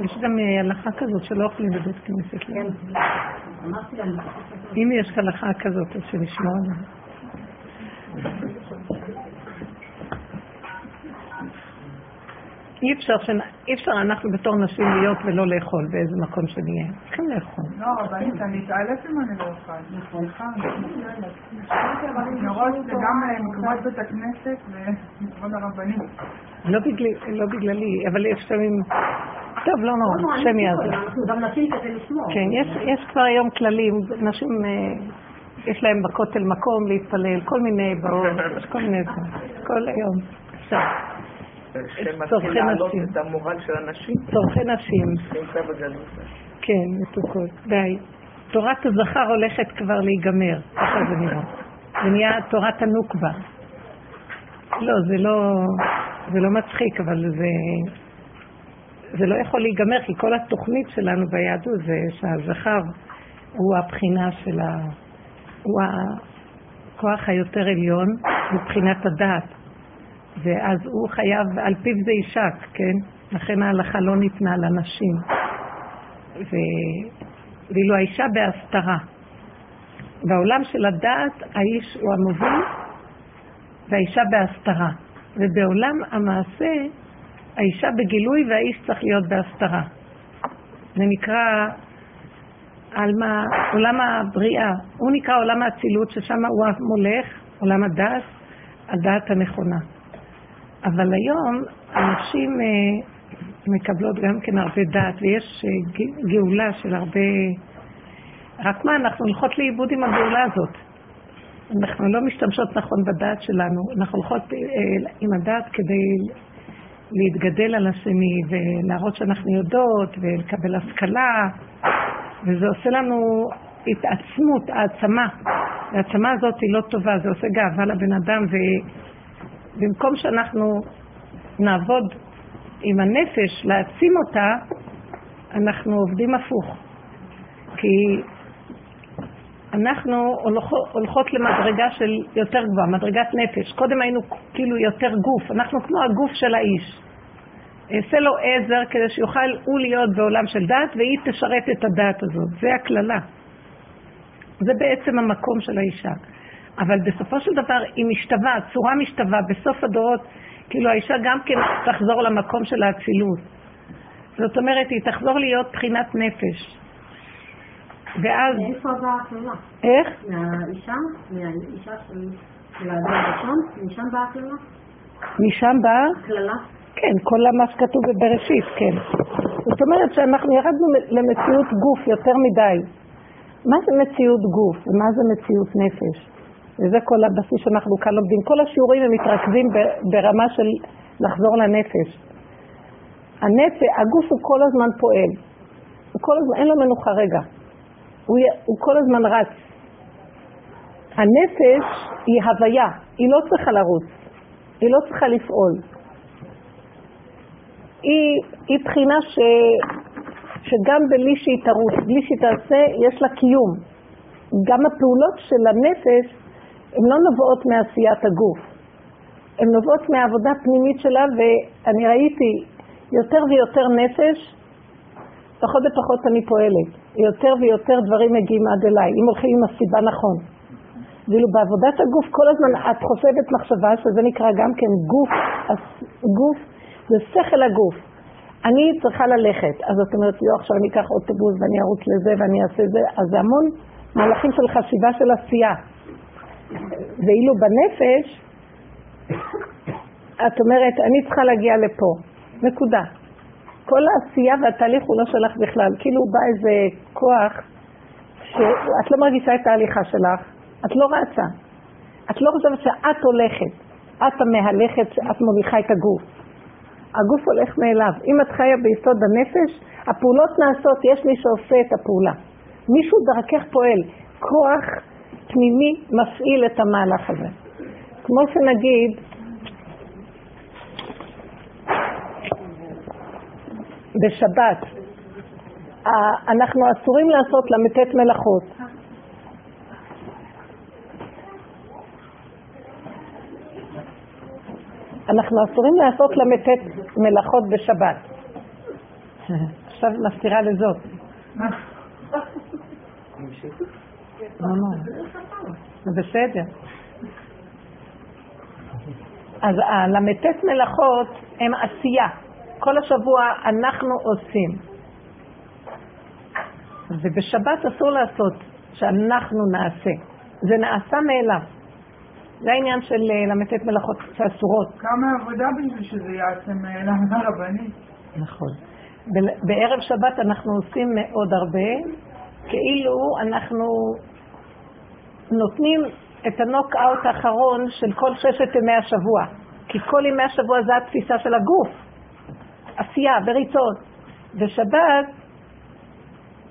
יש גם אה, הלכה כזאת שלא אוכלים בבית כנסת. כן. אם יש הלכה כזאת, אז שנשמור עליה. אי אפשר, שנ... אי אפשר אנחנו בתור נשים להיות ולא לאכול באיזה מקום שנהיה. צריכים לאכול. לא, רבנית, אני אתעלף אם אני לא אוכל. נכון. מראש זה גם אה, מכבוד בית הכנסת ומכבוד הרבנית. לא, לא בגללי, אבל יש לפעמים... טוב, לא נורא, השם יעזור. אנחנו גם נשים כדי לשמור. כן, יש כבר היום כללים, נשים... אה, יש להם בכותל מקום להתפלל, כל מיני יש כל מיני כל היום. שמתחיל להעלות את המורל של הנשים. צורכי נשים. כן, מתוקות. די. תורת הזכר הולכת כבר להיגמר, ככה זה נראה. זה נהיה תורת הנוקבה. לא, זה לא, זה לא מצחיק, אבל זה, זה לא יכול להיגמר, כי כל התוכנית שלנו ביהדות זה שהזכר הוא הבחינה של ה... הוא הכוח היותר עליון מבחינת הדעת. ואז הוא חייב, על פיו זה יישק, כן? לכן ההלכה לא ניתנה לנשים. ו... ואילו האישה בהסתרה. בעולם של הדעת האיש הוא המוביל והאישה בהסתרה. ובעולם המעשה האישה בגילוי והאיש צריך להיות בהסתרה. זה נקרא על מה, עולם הבריאה, הוא נקרא עולם האצילות ששם הוא המולך, עולם הדעת, הדעת הנכונה. אבל היום הנשים אה, מקבלות גם כן הרבה דעת, ויש אה, גאולה של הרבה... רק מה, אנחנו הולכות לאיבוד עם הגאולה הזאת. אנחנו לא משתמשות נכון בדעת שלנו, אנחנו הולכות אה, עם הדעת כדי להתגדל על השני ולהראות שאנחנו יודעות ולקבל השכלה, וזה עושה לנו התעצמות, העצמה. והעצמה הזאת היא לא טובה, זה עושה גאווה לבן אדם, ובמקום שאנחנו נעבוד עם הנפש, להעצים אותה, אנחנו עובדים הפוך. כי אנחנו הולכות למדרגה של יותר גבוהה, מדרגת נפש. קודם היינו כאילו יותר גוף, אנחנו כמו הגוף של האיש. אעשה לו עזר כדי שיוכל הוא להיות בעולם של דת והיא תשרת את הדת הזאת. זה הקללה. זה בעצם המקום של האישה. אבל בסופו של דבר היא משתווה, צורה משתווה, בסוף הדורות, כאילו האישה גם כן תחזור למקום של האצילות. זאת אומרת, היא תחזור להיות בחינת נפש. ואז... איפה באה הקללה? איך? מהאישה? מהאישה של האדם הראשון? משם באה הקללה? משם באה? הקללה. כן, כל מה שכתוב בבראשית, כן. זאת אומרת שאנחנו ירדנו למציאות גוף יותר מדי. מה זה מציאות גוף ומה זה מציאות נפש? וזה כל הבסיס שאנחנו כאן לומדים. כל השיעורים הם מתרכזים ברמה של לחזור לנפש. הנפש, הגוף הוא כל הזמן פועל. הוא כל הזמן, אין לו מנוחה רגע. הוא, הוא כל הזמן רץ. הנפש היא הוויה, היא לא צריכה לרוץ, היא לא צריכה לפעול. היא, היא בחינה ש, שגם בלי שהיא תרוץ, בלי שהיא תעשה, יש לה קיום. גם הפעולות של הנפש הן לא נובעות מעשיית הגוף, הן נובעות מהעבודה הפנימית שלה, ואני ראיתי יותר ויותר נפש, פחות ופחות אני פועלת. יותר ויותר דברים מגיעים עד אליי, אם הולכים עם הסיבה נכון. ואילו בעבודת הגוף כל הזמן את חושבת מחשבה, שזה נקרא גם כן גוף, גוף זה שכל הגוף. אני צריכה ללכת, אז את אומרת, יו, עכשיו אני אקח אוטובוס ואני ארוץ לזה ואני אעשה זה, אז זה המון מהלכים של חשיבה של עשייה. ואילו בנפש, את אומרת, אני צריכה להגיע לפה, נקודה. כל העשייה והתהליך הוא לא שלך בכלל, כאילו בא איזה כוח שאת לא מרגישה את ההליכה שלך, את לא רצה. את לא חושבת שאת הולכת, את המהלכת, את מוליכה את הגוף. הגוף הולך מאליו. אם את חיה ביסוד הנפש, הפעולות נעשות, יש מי שעושה את הפעולה. מישהו דרכך פועל. כוח פנימי מפעיל את המהלך הזה. כמו שנגיד, בשבת, אנחנו אסורים לעשות ל"ט מלאכות. אנחנו אסורים לעשות ל"ט מלאכות בשבת. עכשיו מפתירה לזאת. לא, לא. זה בסדר. אז הל"ט מלאכות הם עשייה. כל השבוע אנחנו עושים. ובשבת אסור לעשות שאנחנו נעשה. זה נעשה מאליו. זה העניין של אה, ל"ט מלאכות שאסורות. כמה עבודה בשביל שזה יעשה מאליו הרבנית. נכון. בערב שבת אנחנו עושים מאוד הרבה, כאילו אנחנו נותנים את הנוק-אאוט האחרון של כל ששת ימי השבוע. כי כל ימי השבוע זה התפיסה של הגוף. עשייה וריצות. ושבת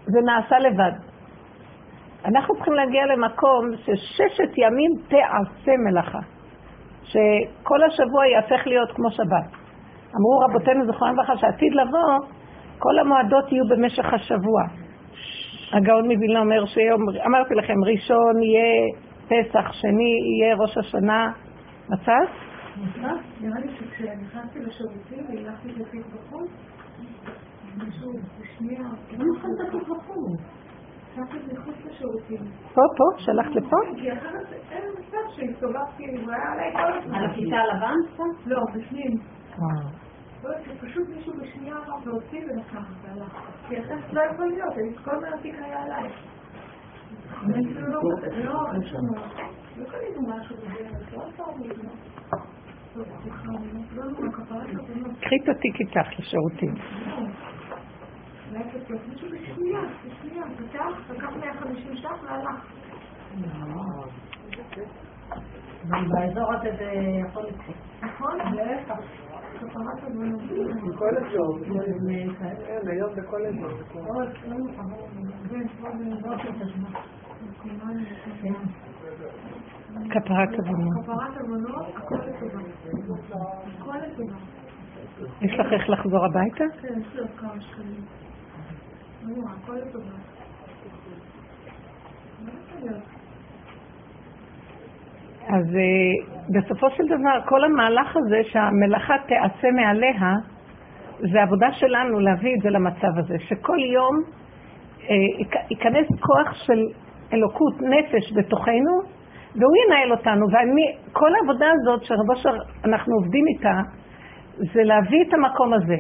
זה נעשה לבד. אנחנו צריכים להגיע למקום שששת ימים תעשה מלאכה. שכל השבוע יהפך להיות כמו שבת. אמרו רבותינו זכרם לברכה שעתיד לבוא, כל המועדות יהיו במשך השבוע. הגאון מווילנה אומר שיום, אמרתי לכם, ראשון יהיה פסח, שני יהיה ראש השנה. מצאת? נראה לי שכשנכנסתי לשירותים והלכתי לתיק בחוץ, משהו בשנייה, לא נכנסת לתיק בחוץ. פה, פה? שלחת לפה? כי אחרת אין מצב שהסתובבתי, הוא היה עליי כל הזמן. על הכיסא הלבן? לא, בפנים. פשוט מישהו בשנייה אמר והוציא ולקח והלך. כי אחרת לא יכול להיות, כל הזמן התיק היה עליי. לא קנינו משהו בדרך, לא עצרנו קחי את התיק איתך לשירותים. מישהו בשנייה, בשנייה, פתח, לקח 150 ש"ח והלך. באזור הזה זה יכול לקרות. נכון, להפך. בכל אזור. כפרת עוונות. כפרת עוונות. הכל לטובה. יש לך איך לחזור הביתה? כן, יש לי עוד כמה שקלים. הכל לטובה. אז uh, בסופו של דבר, כל המהלך הזה שהמלאכה תיעשה מעליה, זה עבודה שלנו להביא את זה למצב הזה, שכל יום uh, ייכנס כוח של אלוקות, נפש בתוכנו, והוא ינהל אותנו. וכל העבודה הזאת שרבו שאנחנו עובדים איתה, זה להביא את המקום הזה.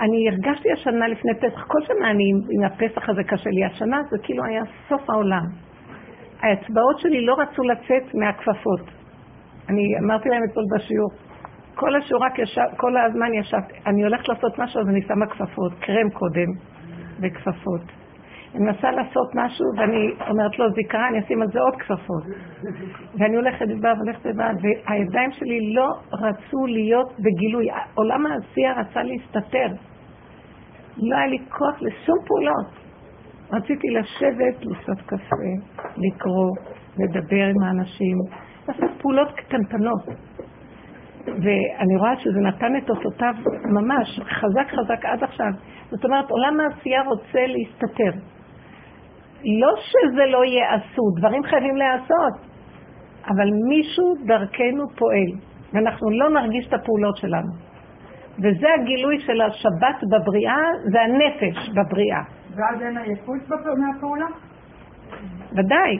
אני הרגשתי השנה לפני פסח, כל שנה אני עם הפסח הזה קשה לי, השנה זה כאילו היה סוף העולם. האצבעות שלי לא רצו לצאת מהכפפות. אני אמרתי להם אתמול בשיעור, כל השיעור רק ישב, כל הזמן ישבתי, אני הולכת לעשות משהו אז אני שמה כפפות, קרם קודם וכפפות. אני מנסה לעשות משהו ואני אומרת לו, זיכרה, אני אשים על זה עוד כפפות. ואני הולכת ובאה והולכת ובאה, והידיים שלי לא רצו להיות בגילוי. עולם העשייה רצה להסתתר. לא היה לי כוח לשום פעולות. רציתי לשבת, לשתות קפה, לקרוא, לדבר עם האנשים, לעשות פעולות קטנטנות. ואני רואה שזה נתן את אותותיו ממש חזק חזק עד עכשיו. זאת אומרת, עולם העשייה רוצה להסתתר. לא שזה לא ייעשו, דברים חייבים להיעשות, אבל מישהו דרכנו פועל, ואנחנו לא נרגיש את הפעולות שלנו. וזה הגילוי של השבת בבריאה, זה הנפש בבריאה. ואז אין עייפות מהפעולה? ודאי.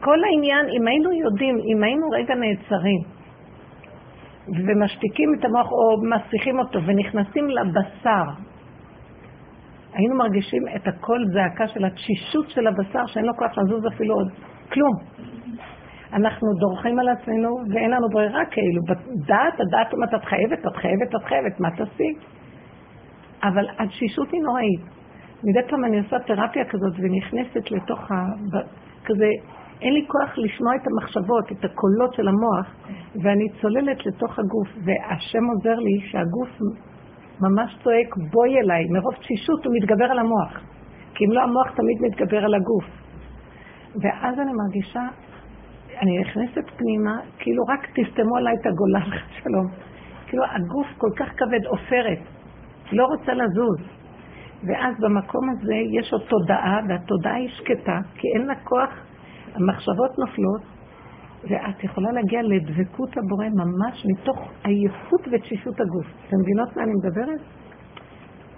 כל העניין, אם היינו יודעים, אם היינו רגע נעצרים ומשתיקים את המוח או מסיחים אותו ונכנסים לבשר, היינו מרגישים את הקול זעקה של התשישות של הבשר שאין לו כוח לזוז אפילו עוד כלום. אנחנו דורכים על עצמנו ואין לנו ברירה כאילו. בדעת, הדעת אומרת, את חייבת, את חייבת, את חייבת, מה תעשי? אבל התשישות היא נוראית. מדי פעם אני עושה תרפיה כזאת ונכנסת לתוך ה... כזה, אין לי כוח לשמוע את המחשבות, את הקולות של המוח, ואני צוללת לתוך הגוף, והשם עוזר לי שהגוף ממש צועק, בואי אליי, מרוב תשישות הוא מתגבר על המוח. כי אם לא, המוח תמיד מתגבר על הגוף. ואז אני מרגישה, אני נכנסת פנימה, כאילו רק תסתמו עליי את הגולה, שלום. כאילו הגוף כל כך כבד, עופרת, לא רוצה לזוז. ואז במקום הזה יש עוד תודעה, והתודעה היא שקטה, כי אין לה כוח, המחשבות נופלות, ואת יכולה להגיע לדבקות הבורא ממש מתוך עייפות ותשישות הגוף. אתם מבינות מה אני מדברת?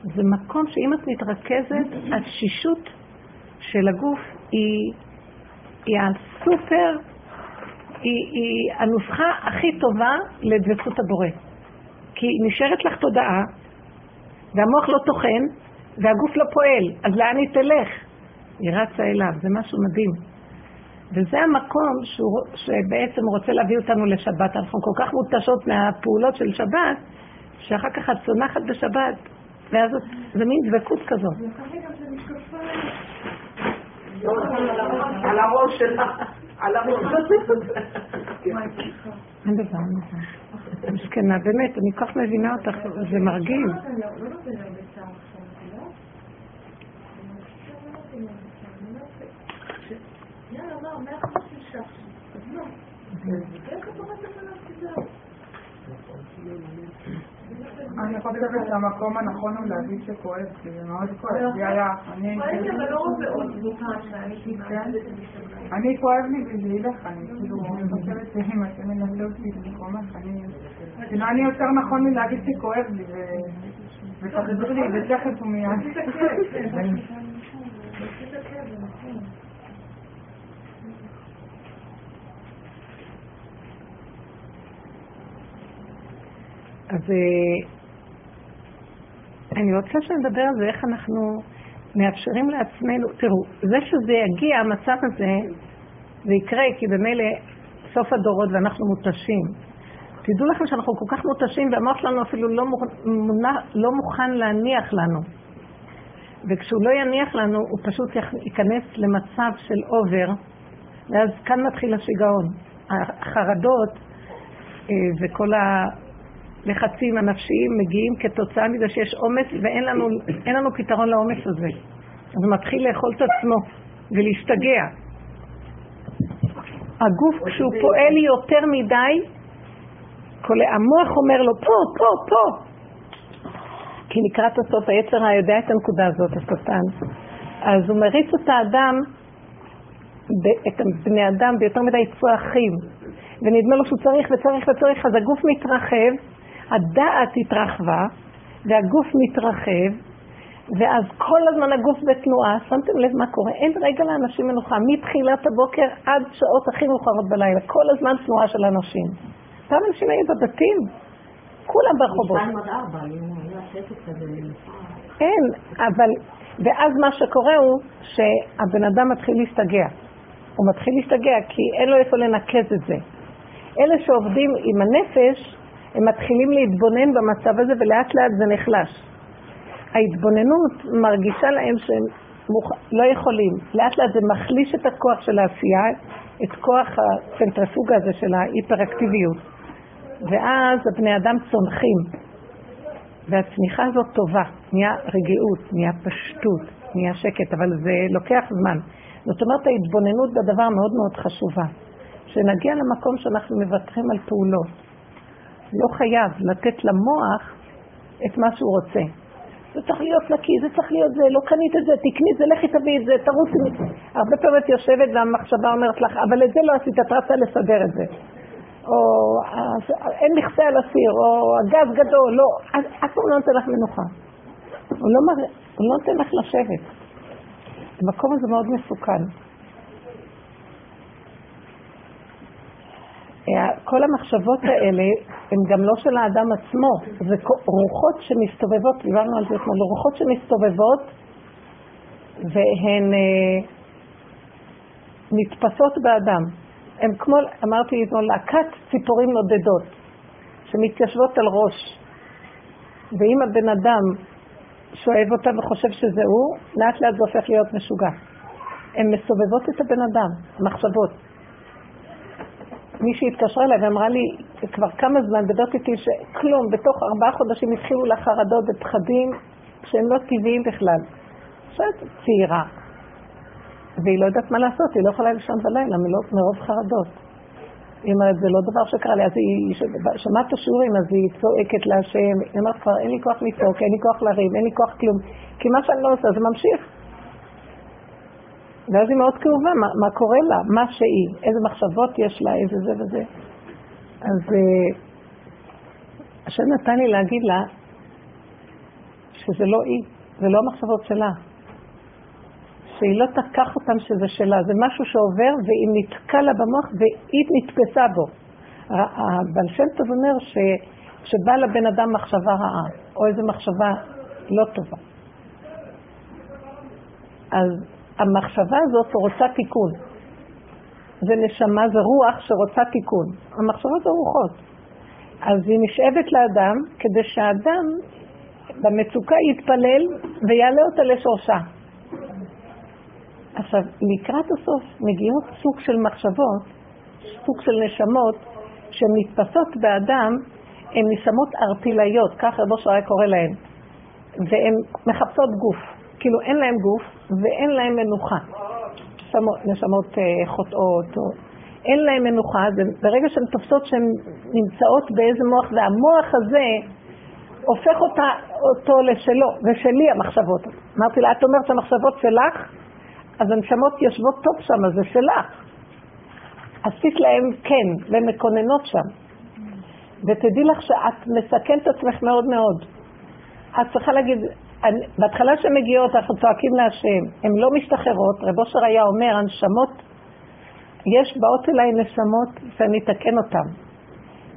זה מקום שאם את מתרכזת, התשישות של הגוף היא, היא הסופר, היא, היא הנוסחה הכי טובה לדבקות הבורא. כי נשארת לך תודעה, והמוח לא טוחן, והגוף לא פועל, אז לאן היא תלך? היא רצה אליו, זה משהו מדהים. וזה המקום שהוא, שבעצם רוצה להביא אותנו לשבת. אנחנו כל כך מותשות מהפעולות של שבת, שאחר כך את צונחת בשבת, ואז זה מין דבקות כזאת. על הראש שלה, על הראש. אין דבר, אין דבר. מסכנה, באמת, אני כל כך מבינה אותך, זה מרגיז. אני חושבת שהמקום הנכון הוא להגיד שכואב, כי זה מאוד כואב לי היה. אני כואב לי ילך, אני כאילו, אני חושבת שאם אתם מנסה אותי במקומך, אני... אני יותר נכון לי להגיד שכואב לי, ותחזרי לי, ותכף ומיד. אז אה, אני רוצה שנדבר על זה, איך אנחנו מאפשרים לעצמנו, תראו, זה שזה יגיע, המצב הזה, זה יקרה, כי במילא סוף הדורות ואנחנו מותשים. תדעו לכם שאנחנו כל כך מותשים והמוח שלנו אפילו לא, מונה, לא מוכן להניח לנו. וכשהוא לא יניח לנו, הוא פשוט ייכנס למצב של אובר, ואז כאן מתחיל השיגעון. החרדות אה, וכל. הלחצים הנפשיים מגיעים כתוצאה מזה שיש עומס ואין לנו, לנו פתרון לעומס הזה. אז הוא מתחיל לאכול את עצמו ולהשתגע. הגוף כשהוא פועל יותר מדי, כל המוח אומר לו פה, פה, פה. כי לקראת הסוף היצר יודע את הנקודה הזאת, השטן. אז הוא מריץ את האדם, את בני אדם ביותר מדי צרכים, ונדמה לו שהוא צריך וצריך וצריך, אז הגוף מתרחב, הדעת התרחבה והגוף מתרחב, ואז כל הזמן הגוף בתנועה, שמתם לב מה קורה? אין רגע לאנשים מנוחה, מתחילת הבוקר עד שעות הכי מאוחרות בלילה, כל הזמן תנועה של אנשים. פעם אנשים היו בבתים, כולם ברחובות. אין, אבל, ואז מה שקורה הוא שהבן אדם מתחיל להשתגע. הוא מתחיל להשתגע כי אין לו איפה לנקז את זה. אלה שעובדים עם הנפש, הם מתחילים להתבונן במצב הזה ולאט לאט זה נחלש. ההתבוננות מרגישה להם שהם מוכ... לא יכולים. לאט לאט זה מחליש את הכוח של העשייה, את כוח הצנטרפוגה הזה של ההיפראקטיביות. ואז הבני אדם צונחים. והצמיחה הזאת טובה, נהיה רגיעות, נהיה פשטות, נהיה שקט, אבל זה לוקח זמן. זאת אומרת, ההתבוננות בדבר מאוד מאוד חשובה. שנגיע למקום שאנחנו מוותרים על פעולות. לא חייב לתת למוח את מה שהוא רוצה. זה צריך להיות נקי, זה צריך להיות זה, לא קנית את זה, תקני את זה, לכי תביאי את זה, תרוצי מזה. הרבה פעמים את יושבת והמחשבה אומרת לך, אבל את זה לא עשית, את רצה לסדר את זה. או אין מכסה על הסיר, או הגז גדול, לא, אף פעם לא נותן לך מנוחה. הוא לא, מר... הוא לא נותן לך לשבת. המקום הזה מאוד מסוכן. כל המחשבות האלה הן גם לא של האדם עצמו, זה רוחות שמסתובבות, דיברנו על זה אתמול, רוחות שמסתובבות והן אה, נתפסות באדם. הן כמו, אמרתי אתמול, להקת ציפורים נודדות שמתיישבות על ראש. ואם הבן אדם שואב אותה וחושב שזה הוא, לאט לאט זה הופך להיות משוגע. הן מסובבות את הבן אדם, המחשבות. מישהי התקשרה אליי ואמרה לי, כבר כמה זמן מדברת איתי שכלום, בתוך ארבעה חודשים התחילו לה חרדות ופחדים שהם לא טבעיים בכלל. שאת צעירה, והיא לא יודעת מה לעשות, היא לא יכולה לישון בלילה מרוב חרדות. היא אומרת, זה לא דבר שקרה לי, אז היא שמעת את השיעורים, אז היא צועקת להשם, היא אומרת כבר, אין לי כוח לצעוק, אין לי כוח לריב, אין לי כוח כלום, כי מה שאני לא עושה זה ממשיך. ואז היא מאוד כאובה, מה, מה קורה לה, מה שהיא, איזה מחשבות יש לה, איזה זה וזה. אז אה, השם נתן לי להגיד לה שזה לא היא, זה לא המחשבות שלה. שהיא לא תקח אותם שזה שלה, זה משהו שעובר והיא נתקע לה במוח והיא נתפסה בו. הבעל שם טוב אומר שבא לבן אדם מחשבה רעה, או איזו מחשבה לא טובה. אז המחשבה הזאת רוצה תיקון. זה נשמה, זה רוח שרוצה תיקון. המחשבות זה רוחות. אז היא נשאבת לאדם כדי שהאדם במצוקה יתפלל ויעלה אותה לשורשה. עכשיו, לקראת הסוף מגיעות סוג של מחשבות, סוג של נשמות, שנתפסות באדם, הן נשמות ארטילאיות, ככה רבו שהיה קורא להן, והן מחפשות גוף, כאילו אין להן גוף ואין להן מנוחה. נשמות אה, חוטאות, או... אין להן מנוחה, ברגע שהן תופסות שהן נמצאות באיזה מוח, והמוח הזה הופך אותה, אותו לשלו, ושלי המחשבות. אמרתי לה, את אומרת שהמחשבות שלך? אז הנשמות יושבות טוב שם, זה שלך. עשית להם כן, והן מקוננות שם. ותדעי לך שאת מסכנת את עצמך מאוד מאוד. את צריכה להגיד, אני, בהתחלה שהן מגיעות, אנחנו צועקים להשם, הן לא משתחררות, רב אושר היה אומר, הנשמות, יש, באות אליי נשמות שאני אתקן אותן.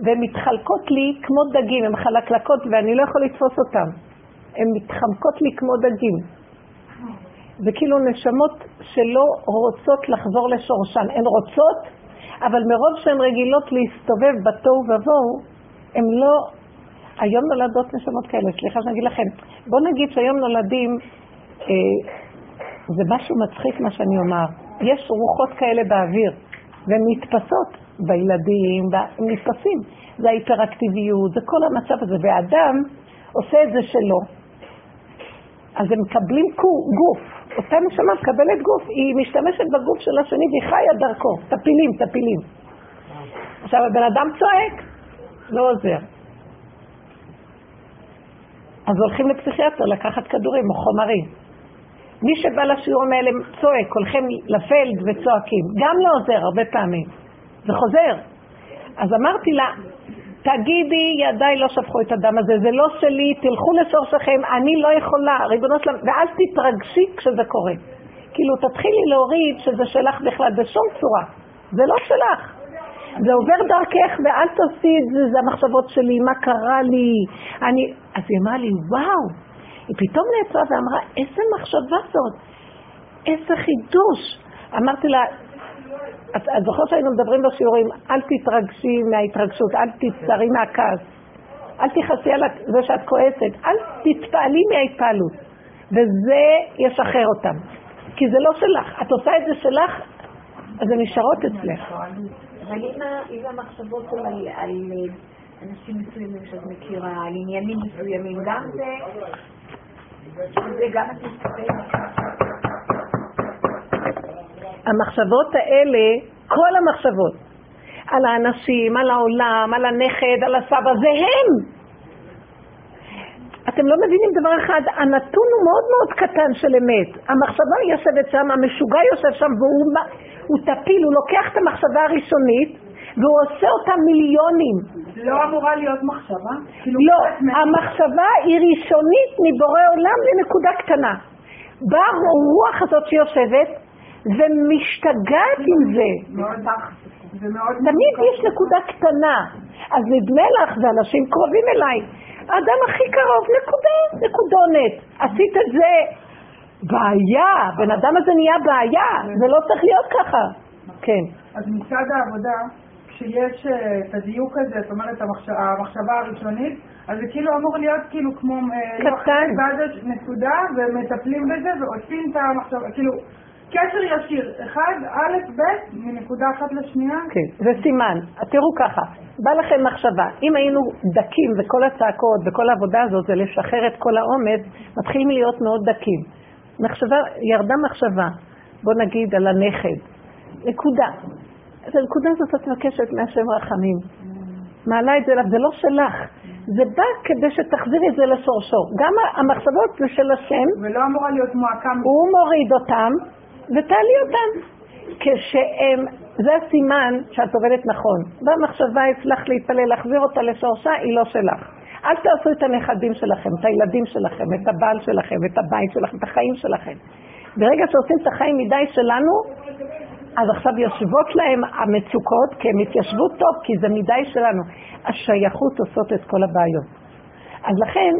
והן מתחלקות לי כמו דגים, הן חלקלקות ואני לא יכול לתפוס אותן. הן מתחמקות לי כמו דגים. זה כאילו נשמות שלא רוצות לחזור לשורשן. הן רוצות, אבל מרוב שהן רגילות להסתובב בתוהו ובוהו, הן לא... היום נולדות נשמות כאלה, סליחה שאני אגיד לכם. בואו נגיד שהיום נולדים, אה, זה משהו מצחיק מה שאני אומר. יש רוחות כאלה באוויר, והן נתפסות בילדים, הם נתפסים. זה ההיפראקטיביות, זה כל המצב הזה. והאדם עושה את זה שלו. אז הם מקבלים גוף. אותה נשמה מקבלת גוף, היא משתמשת בגוף של השני והיא חיה דרכו, טפילים, טפילים. עכשיו הבן אדם צועק, לא עוזר. אז הולכים לפסיכיאטר לקחת כדורים או חומרים. מי שבא לשיעורים האלה צועק, הולכים לפלד וצועקים, גם לא עוזר הרבה פעמים, זה חוזר. אז אמרתי לה, תגידי, ידיי לא שפכו את הדם הזה, זה לא שלי, תלכו לשורשכם, אני לא יכולה, ריבונו שלם, ואל תתרגשי כשזה קורה. כאילו, תתחילי להוריד שזה שלך בכלל, בשום צורה. זה לא שלך. זה עובר דרכך ואל תעשי את זה, זה המחשבות שלי, מה קרה לי. אני... אז היא אמרה לי, וואו. היא פתאום נעצרה ואמרה, איזה מחשבה זאת, איזה חידוש. אמרתי לה, את, את זוכרת שהיינו מדברים בשיעורים, אל תתרגשי מההתרגשות, אל תצטערי מהכעס, אל תכעסי על זה שאת כועסת, אל תתפעלי מההתפעלות, וזה ישחרר אותם. כי זה לא שלך, את עושה את זה שלך, אז הן נשארות אצלך. אבל אם המחשבות על, על אנשים מסוימים שאת מכירה, על עניינים מסוימים, גם זה, זה גם את מסתכלת. המחשבות האלה, כל המחשבות, על האנשים, על העולם, על הנכד, על הסבא, זה הם. אתם לא מבינים דבר אחד, הנתון הוא מאוד מאוד קטן של אמת. המחשבה יושבת שם, המשוגע יושב שם, והוא טפיל, הוא לוקח את המחשבה הראשונית, והוא עושה אותה מיליונים. לא אמורה להיות מחשבה? כאילו לא, המחשבה היא ראשונית מבורא עולם לנקודה קטנה. באה הרוח הזאת שיושבת, ומשתגעת עם זה. תמיד יש נקודה קטנה. אז נדמה לך, ואנשים קרובים אליי, האדם הכי קרוב, נקודה, נקודונת. עשית את זה, בעיה, בן אדם הזה נהיה בעיה, זה לא צריך להיות ככה. כן. אז מצד העבודה, כשיש אה, את הדיוק הזה, זאת אומרת המחשבה הראשונית, אז זה כאילו אמור להיות כאילו כמו... אה, קטן. ואז נקודה, ומטפלים בזה, ועושים את המחשבה, כאילו... קשר ישיר, אחד, א', ב', מנקודה אחת לשנייה. כן, זה סימן. תראו ככה, בא לכם מחשבה, אם היינו דקים וכל הצעקות וכל העבודה הזאת זה לשחרר את כל העומד, מתחילים להיות מאוד דקים. מחשבה, ירדה מחשבה, בוא נגיד על הנכד, נקודה. את הנקודה הזאת את מבקשת מהשם רחמים. מעלה את זה אליו, זה לא שלך. זה בא כדי שתחזירי את זה לשורשו. גם המחשבות זה של השם. ולא אמורה להיות מועקה. הוא מוריד אותם, ותעלי אותם. כשהם, זה הסימן שאת עובדת נכון. והמחשבה אצלך להתפלל, להחזיר אותה לשורשה, היא לא שלך. אל תעשו את הנכדים שלכם, את הילדים שלכם, את הבעל שלכם, את הבית שלכם, את החיים שלכם. ברגע שעושים את החיים מדי שלנו, אז עכשיו יושבות להם המצוקות, כי הם התיישבו טוב, כי זה מדי שלנו. השייכות עושות את כל הבעיות. אז לכן,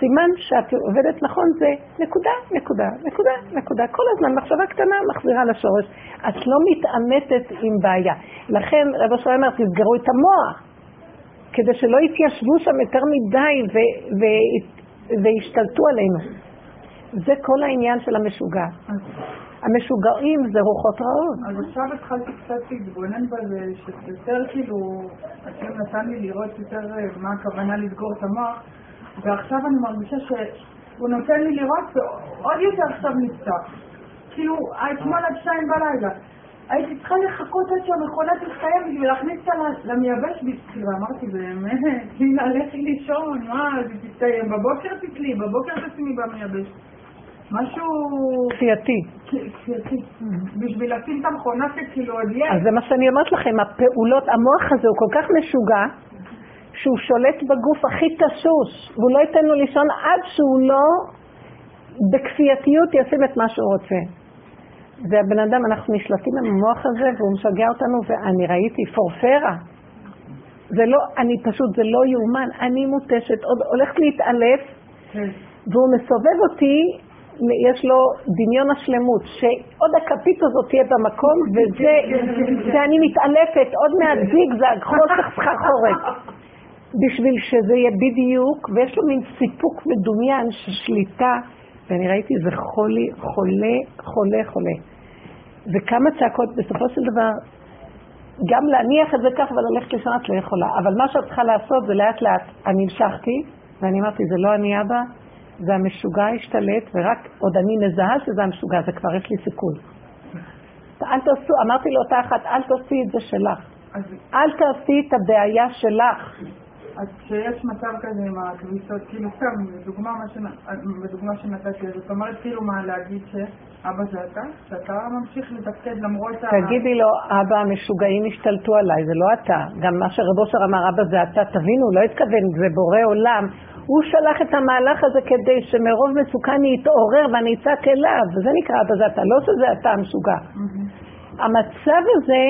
סימן שאת עובדת נכון זה נקודה, נקודה, נקודה, נקודה. כל הזמן מחשבה קטנה מחזירה לשורש. את לא מתעמתת עם בעיה. לכן רב אשר אומר, תסגרו את המוח, כדי שלא יתיישבו שם יותר מדי וישתלטו עלינו. זה כל העניין של המשוגע. המשוגעים זה רוחות רעות. אז עכשיו התחלתי קצת להתבונן בזה, שיותר כאילו, השם נתן לי לראות יותר אה, מה הכוונה לסגור את המוח, ועכשיו אני מרגישה שהוא נותן לי לראות, ועוד יותר עכשיו נפתח. כאילו, אתמול עד שתיים בלילה. הייתי צריכה לחכות עד שהמכונה תסתיים בשביל להכניס אותה למייבש בשביל, ואמרתי באמת, כאילו, לכי לישון, מה, זה תסתיים, בבוקר תתלי, בבוקר תשימי במייבש. משהו... כפייתי. כפייתי. בשביל לשים את המכונה שכאילו עוד יש. אז זה מה שאני אומרת לכם, הפעולות, המוח הזה הוא כל כך משוגע, שהוא שולט בגוף הכי תשוש, והוא לא ייתן לו לישון עד שהוא לא בכפייתיות ישים את מה שהוא רוצה. והבן אדם, אנחנו נשלטים עם המוח הזה, והוא משגע אותנו, ואני ראיתי פורפרה. זה לא, אני פשוט, זה לא יאומן, אני מותשת, עוד הולכת להתעלף. והוא מסובב אותי יש לו דמיון השלמות, שעוד הכפית הזאת תהיה במקום, וזה, ואני מתעלפת, עוד מעט זיגזג, חוסך סחרחורת. בשביל שזה יהיה בדיוק, ויש לו מין סיפוק מדומיין של שליטה, ואני ראיתי, זה חולי, חולה, חולה, חולה. וכמה צעקות, בסופו של דבר, גם להניח את זה כך וללכת לשם את לא יכולה. אבל מה שאת צריכה לעשות זה לאט לאט, אני המשכתי, ואני אמרתי, זה לא אני אבא, זה המשוגע השתלט, ורק עוד אני מזהה שזה המשוגע, זה כבר יש לי סיכוי. אל תעשו, אמרתי לאותה אחת, אל תעשי את זה שלך. אל תעשי את הבעיה שלך. אז כשיש מצב כזה עם הכביסות, כאילו סתם, בדוגמה, בדוגמה שנתתי, זאת אומרת כאילו מה להגיד שאבא זה אתה? שאתה ממשיך לתפקד למרות ה... תגידי לו, אבא, המשוגעים השתלטו עליי, זה לא אתה. גם מה שרב אושר אמר, אבא זה אתה, תבינו, לא התכוון, זה בורא עולם. הוא שלח את המהלך הזה כדי שמרוב מצוקה אני אתעורר ואני אצעק אליו, וזה נקרא אבא זה אתה, לא שזה אתה המשוגע. המצב הזה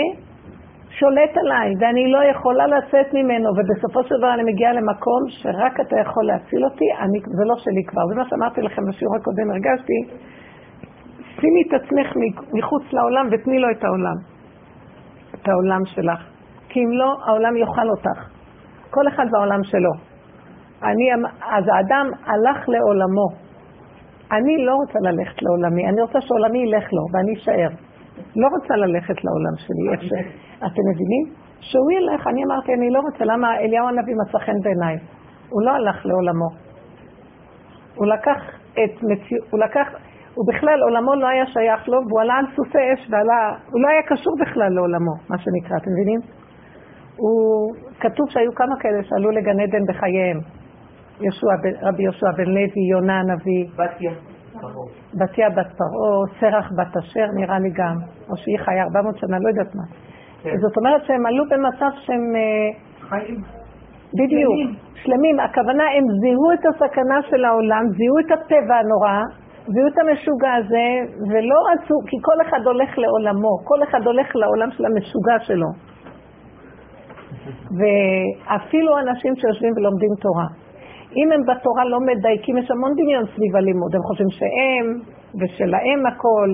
שולט עליי, ואני לא יכולה לצאת ממנו, ובסופו של דבר אני מגיעה למקום שרק אתה יכול להציל אותי, אני, זה לא שלי כבר. זה מה שאמרתי לכם בשיעור הקודם, הרגשתי, שימי את עצמך מחוץ לעולם ותני לו את העולם, את העולם שלך. כי אם לא, העולם יאכל אותך. כל אחד בעולם שלו. אני, אז האדם הלך לעולמו. אני לא רוצה ללכת לעולמי, אני רוצה שעולמי ילך לו ואני אשאר. לא רוצה ללכת לעולם שלי, איך ש... אתם מבינים? שהוא ילך, אני אמרתי, אני לא רוצה, למה אליהו הנביא מצא חן בעיניי? הוא לא הלך לעולמו. הוא לקח את מציאות, הוא לקח, הוא בכלל, עולמו לא היה שייך לו, והוא עלה על סוסי אש ועלה, הוא לא היה קשור בכלל לעולמו, מה שנקרא, אתם מבינים? הוא, כתוב שהיו כמה כאלה שעלו לגן עדן בחייהם. יהושע, רבי יהושע בן לוי, יונה הנביא. בתיה. בתיה בת פרעה, סרח בת אשר נראה לי גם, או שהיא חיה 400 שנה, לא יודעת מה. כן. זאת אומרת שהם עלו במצב שהם... אה, חיים. בדיוק, שלמים. שלמים. הכוונה, הם זיהו את הסכנה של העולם, זיהו את הטבע הנורא, זיהו את המשוגע הזה, ולא רצו, כי כל אחד הולך לעולמו, כל אחד הולך לעולם של המשוגע שלו. ואפילו אנשים שיושבים ולומדים תורה. אם הם בתורה לא מדייקים, יש המון דמיון סביב הלימוד, הם חושבים שהם ושלהם הכל.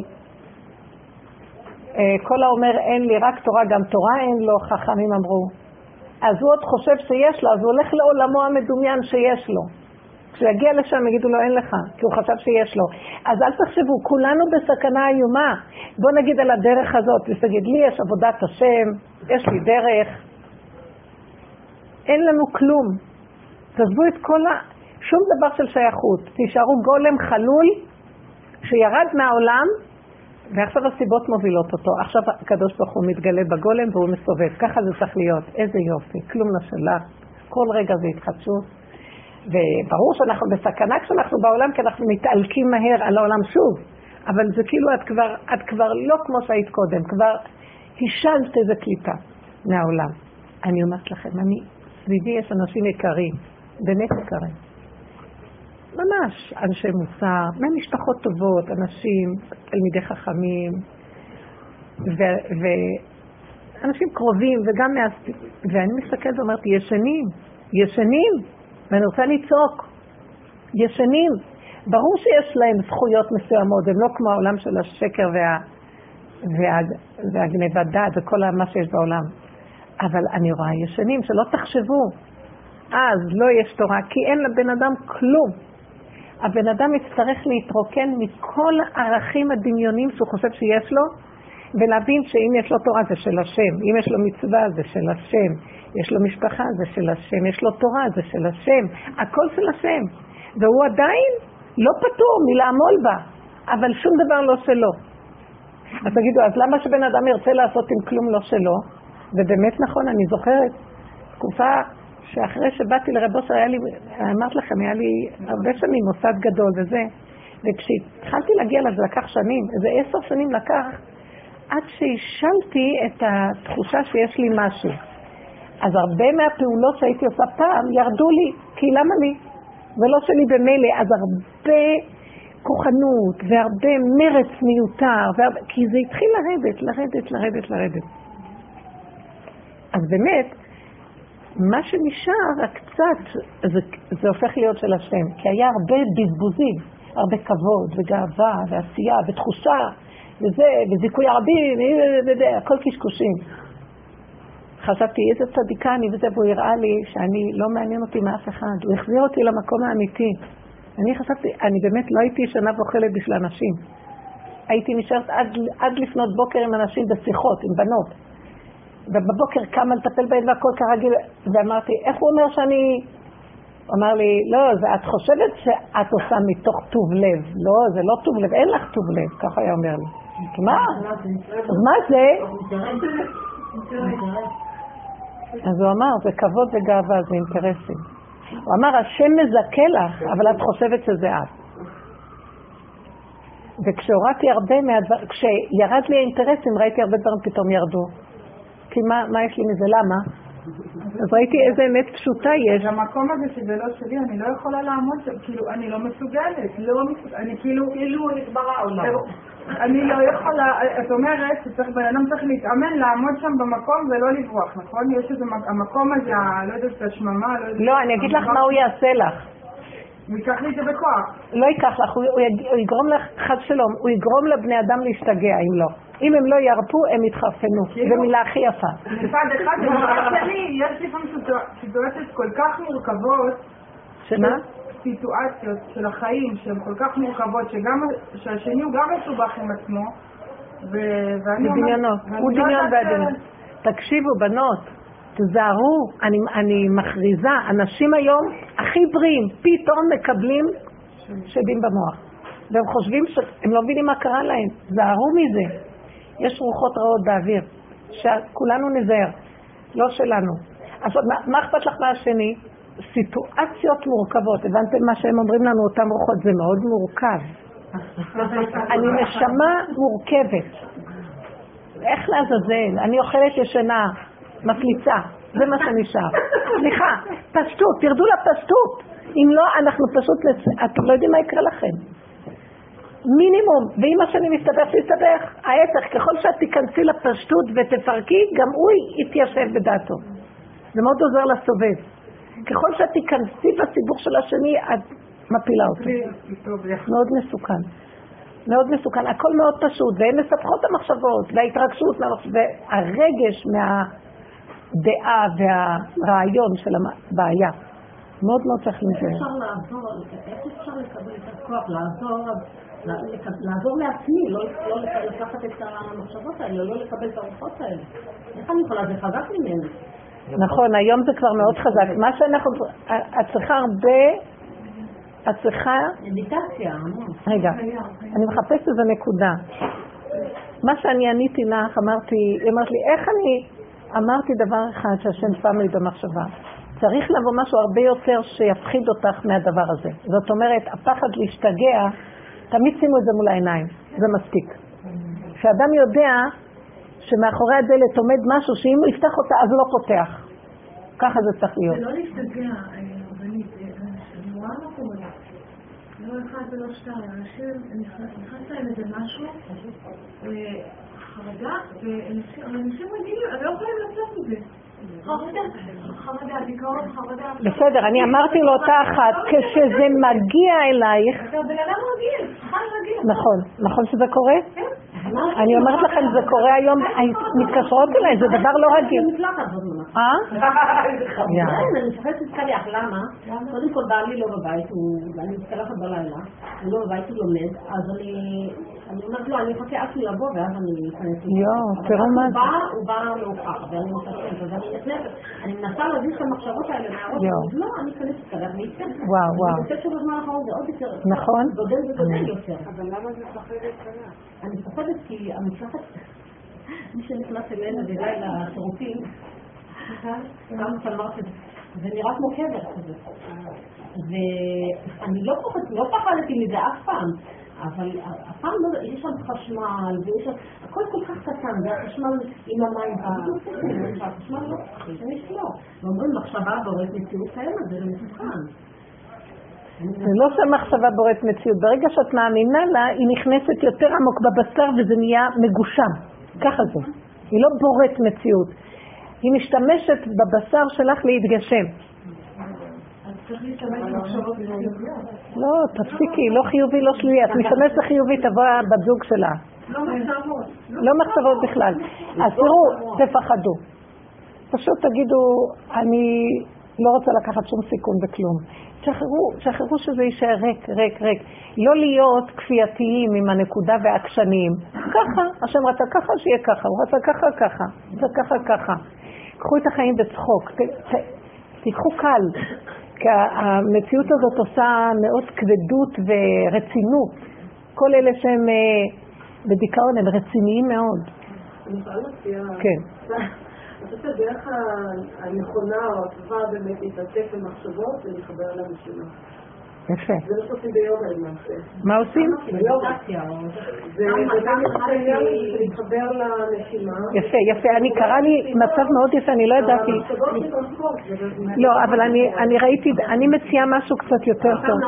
אה, כל האומר אין לי רק תורה, גם תורה אין לו, חכמים אמרו. אז הוא עוד חושב שיש לו, אז הוא הולך לעולמו המדומיין שיש לו. כשהוא יגיע לשם יגידו לו אין לך, כי הוא חשב שיש לו. אז אל תחשבו, כולנו בסכנה איומה. בוא נגיד על הדרך הזאת, ותגיד לי יש עבודת השם, יש לי דרך. אין לנו כלום. תעזבו את כל ה... שום דבר של שייכות. תישארו גולם חלול שירד מהעולם ועכשיו הסיבות מובילות אותו. עכשיו הקדוש ברוך הוא מתגלה בגולם והוא מסובב. ככה זה צריך להיות. איזה יופי, כלום לא שלך. כל רגע זה התחדשות. וברור שאנחנו בסכנה כשאנחנו בעולם, כי אנחנו מתעלקים מהר על העולם שוב. אבל זה כאילו את כבר, את כבר לא כמו שהיית קודם, כבר השלת איזה קליפה מהעולם. אני אומרת לכם, אני, סביבי יש אנשים יקרים, באמת יקרים. ממש אנשי מוסר, ממשפחות טובות, אנשים, תלמידי חכמים, ואנשים קרובים, וגם מה... ואני מסתכלת ואומרת, ישנים, ישנים, ואני רוצה לצעוק, ישנים. ברור שיש להם זכויות מסוימות, הם לא כמו העולם של השקר וה... וה... והגניבת דעת וכל מה שיש בעולם. אבל אני רואה ישנים, שלא תחשבו, אז לא יש תורה, כי אין לבן אדם כלום. הבן אדם יצטרך להתרוקן מכל הערכים הדמיונים שהוא חושב שיש לו, ולהבין שאם יש לו תורה זה של השם, אם יש לו מצווה זה של השם, יש לו משפחה זה של השם, יש לו תורה זה של השם, הכל של השם. והוא עדיין לא פטור מלעמול בה, אבל שום דבר לא שלו. אז תגידו, אז למה שבן אדם ירצה לעשות עם כלום לא שלו? ובאמת נכון, אני זוכרת תקופה שאחרי שבאתי לרב אושר, היה לי, אמרת לכם, היה לי הרבה שנים מוסד גדול וזה, וכשהתחלתי להגיע לזה לקח שנים, איזה עשר שנים לקח, עד שהשלתי את התחושה שיש לי משהו. אז הרבה מהפעולות שהייתי עושה פעם ירדו לי, כי למה לי? ולא שלי במילא, אז הרבה כוחנות והרבה מרץ מיותר, והרבה, כי זה התחיל לרדת, לרדת, לרדת, לרדת. אז באמת, מה שנשאר, רק קצת, זה, זה הופך להיות של השם. כי היה הרבה בזבוזים, הרבה כבוד וגאווה ועשייה ותחושה וזה, וזיכוי הרבים, וזה, הכל קשקושים. חשבתי, איזה צדיקה אני וזה, והוא הראה לי שאני לא מעניין אותי מאף אחד. הוא החזיר אותי למקום האמיתי. אני חשבתי, אני באמת לא הייתי ישנה ואוכלת בשביל אנשים. הייתי נשארת עד, עד לפנות בוקר עם אנשים בשיחות, עם בנות. ובבוקר קמה לטפל בהן והכל כרגיל, ואמרתי, איך הוא אומר שאני... הוא אמר לי, לא, זה, את חושבת שאת עושה מתוך טוב לב. לא, זה לא טוב לב, אין לך טוב לב, ככה היה אומר לי. מה? אז מה זה? אז הוא אמר, זה כבוד וגאווה, זה אינטרסים. הוא אמר, השם מזכה לך, אבל את חושבת שזה את. וכשהורדתי הרבה מהדברים, כשירד לי האינטרסים, ראיתי הרבה דברים פתאום ירדו. כי מה, מה יש לי מזה? למה? אז ראיתי איזה אמת פשוטה יש. המקום הזה שזה לא שלי, אני לא יכולה לעמוד שם, כאילו, אני לא מסוגלת, לא מסוגלת, אני כאילו... כאילו נגמר העולם. אני לא יכולה, את אומרת שצריך, בן אדם צריך להתאמן, לעמוד שם במקום ולא לברוח, נכון? יש איזה, המקום הזה, לא יודעת, השממה, לא יודעת... לא, אני אגיד לך מה הוא יעשה לך. הוא ייקח לי את זה בכוח. לא ייקח לך, הוא, הוא יגרום לך, חד שלום, הוא יגרום לבני אדם להשתגע אם לא. אם הם לא ירפו, הם יתחרפנו. זו מילה הכי יפה. מצד אחד, מצד שני, יש לפעמים סיטואציות כל כך מורכבות. שמה? סיטואציות של החיים שהן כל כך מורכבות, שגם, שהשני הוא גם מסובך עם עצמו. ואני אומרת... דמיונות, הוא לא דמיון והדמיון. תקשיבו, בנות, תזהרו, אני, אני מכריזה, אנשים היום הכי בריאים, פתאום מקבלים שדים במוח. והם חושבים שהם לא מבינים מה קרה להם. זהרו מזה. יש רוחות רעות באוויר, שכולנו נזהר, לא שלנו. אז מה, מה אכפת לך מהשני? סיטואציות מורכבות. הבנתם מה שהם אומרים לנו, אותם רוחות? זה מאוד מורכב. אני נשמה מורכבת. איך לעזאזל? אני אוכלת ישנה, מפליצה, זה מה שנשאר. סליחה, פשטות, תרדו לפשטות. אם לא, אנחנו פשוט, אתם לא יודעים מה יקרה לכם. מינימום, ואם השני מסתבך, שיסתבך. ההפך, ככל שאת תיכנסי לפשטות ותפרקי, גם הוא יתיישב בדעתו. זה מאוד עוזר לסובב. ככל שאת תיכנסי בסיבוך של השני, את מפילה אותו. מאוד מסוכן. מאוד מסוכן. הכל מאוד פשוט, והן מספחות המחשבות, וההתרגשות, והרגש מהדעה והרעיון של הבעיה. מאוד מאוד צריך לזה. איך אפשר לקבל את הכוח לעזור לעזור לעצמי, לא, לא לקחת את המחשבות האלה, לא לקבל את הרוחות האלה. איך אני יכולה? זה חזק ממני. נכון, היום זה כבר מאוד חזק. מה שאנחנו... את צריכה הרבה... את צריכה... מדיטציה, רגע, אני מחפשת איזה נקודה. מה שאני עניתי לך, אמרתי, היא אמרת לי, איך אני... אמרתי דבר אחד שהשם שם לי במחשבה. צריך לבוא משהו הרבה יותר שיפחיד אותך מהדבר הזה. זאת אומרת, הפחד להשתגע תמיד שימו את זה מול העיניים, זה מספיק. כשאדם יודע שמאחורי הדלת עומד משהו שאם הוא יפתח אותה אז לא פותח. ככה זה צריך להיות. זה לא להשתגע, רבנית, אני רואה מה. לא אחד ולא שתיים, אנשים, נכנס להם איזה משהו, חרדה, ואנשים רגילים, הם לא יכולים לצאת מזה. בסדר, אני אמרתי לאותה אחת, כשזה מגיע אלייך... נכון, נכון שזה קורה? כן. אני אומרת לכם, זה קורה היום, מתקשרות אליי, זה דבר לא רגיל. אה? אני מפחדת להתקלח, למה? קודם כל בעלי לא בבית, אני מתקלחת בלילה, הוא לא בבית, הוא לומד, אז אני אומרת לו, אני אחכה עד שהוא יבוא ואז אני אכנס. יואו, תראו מה זה. הוא בא מאוחר, ואני מתקשרת, ואני נכנסת, אני מנסה להזיז את המחשבות האלה מהראש, לא, אני אכנס להתקלח ואצא. וואו, וואו. אני חושבת שבזמן האחרון זה עוד יותר. נכון. גודל וגודל יותר. אבל למה זה מפחדת קלה? אני מפחדת כי המשלחת, מי שנכנס אלינו בלילה אמרת, זה נראה כמו קבר כזה. ואני לא, לא פחדתי מזה אף פעם, אבל אף פעם לא, יש שם חשמל, ויש שם, הכל כל כך קטן, והחשמל עם המים, והחשמל לא, יש לא. ואומרים מחשבה בוראת מציאות קיימת, זה לא מתוכן. זה לא שהמחשבה בוראת מציאות. ברגע שאת מאמינה לה, היא נכנסת יותר עמוק בבשר וזה נהיה מגושם. ככה זה. היא לא בוראת מציאות. היא משתמשת בבשר שלך להתגשם. לא, תפסיקי, לא חיובי, לא שלילי. את משתמשת חיובי, תבוא בת זוג שלה. לא. לא מחשבות בכלל. אז תראו, תפחדו. פשוט תגידו, אני לא רוצה לקחת שום סיכון בכלום. שחררו, שחררו שזה יישאר ריק, ריק, ריק. לא להיות כפייתיים עם הנקודה והעקשניים. ככה, השם רצה ככה, שיהיה ככה, הוא רצה ככה, ככה, רצה ככה, ככה. קחו את החיים בצחוק, ת, ת, תיקחו קל, כי המציאות הזאת עושה מאוד כבדות ורצינות. כל אלה שהם אה, בדיכאון הם רציניים מאוד. כן. אני חושבת שהדרך הנכונה או הטובה באמת להתעסק במחשבות ולהתחבר לנשימה. יפה. זה מה שעושים ביוגה למעשה. מה עושים? זה להתחבר לנשימה. יפה, יפה. אני קרה לי מצב מאוד יפה, אני לא ידעתי. לא, אבל אני ראיתי, אני מציעה משהו קצת יותר טוב.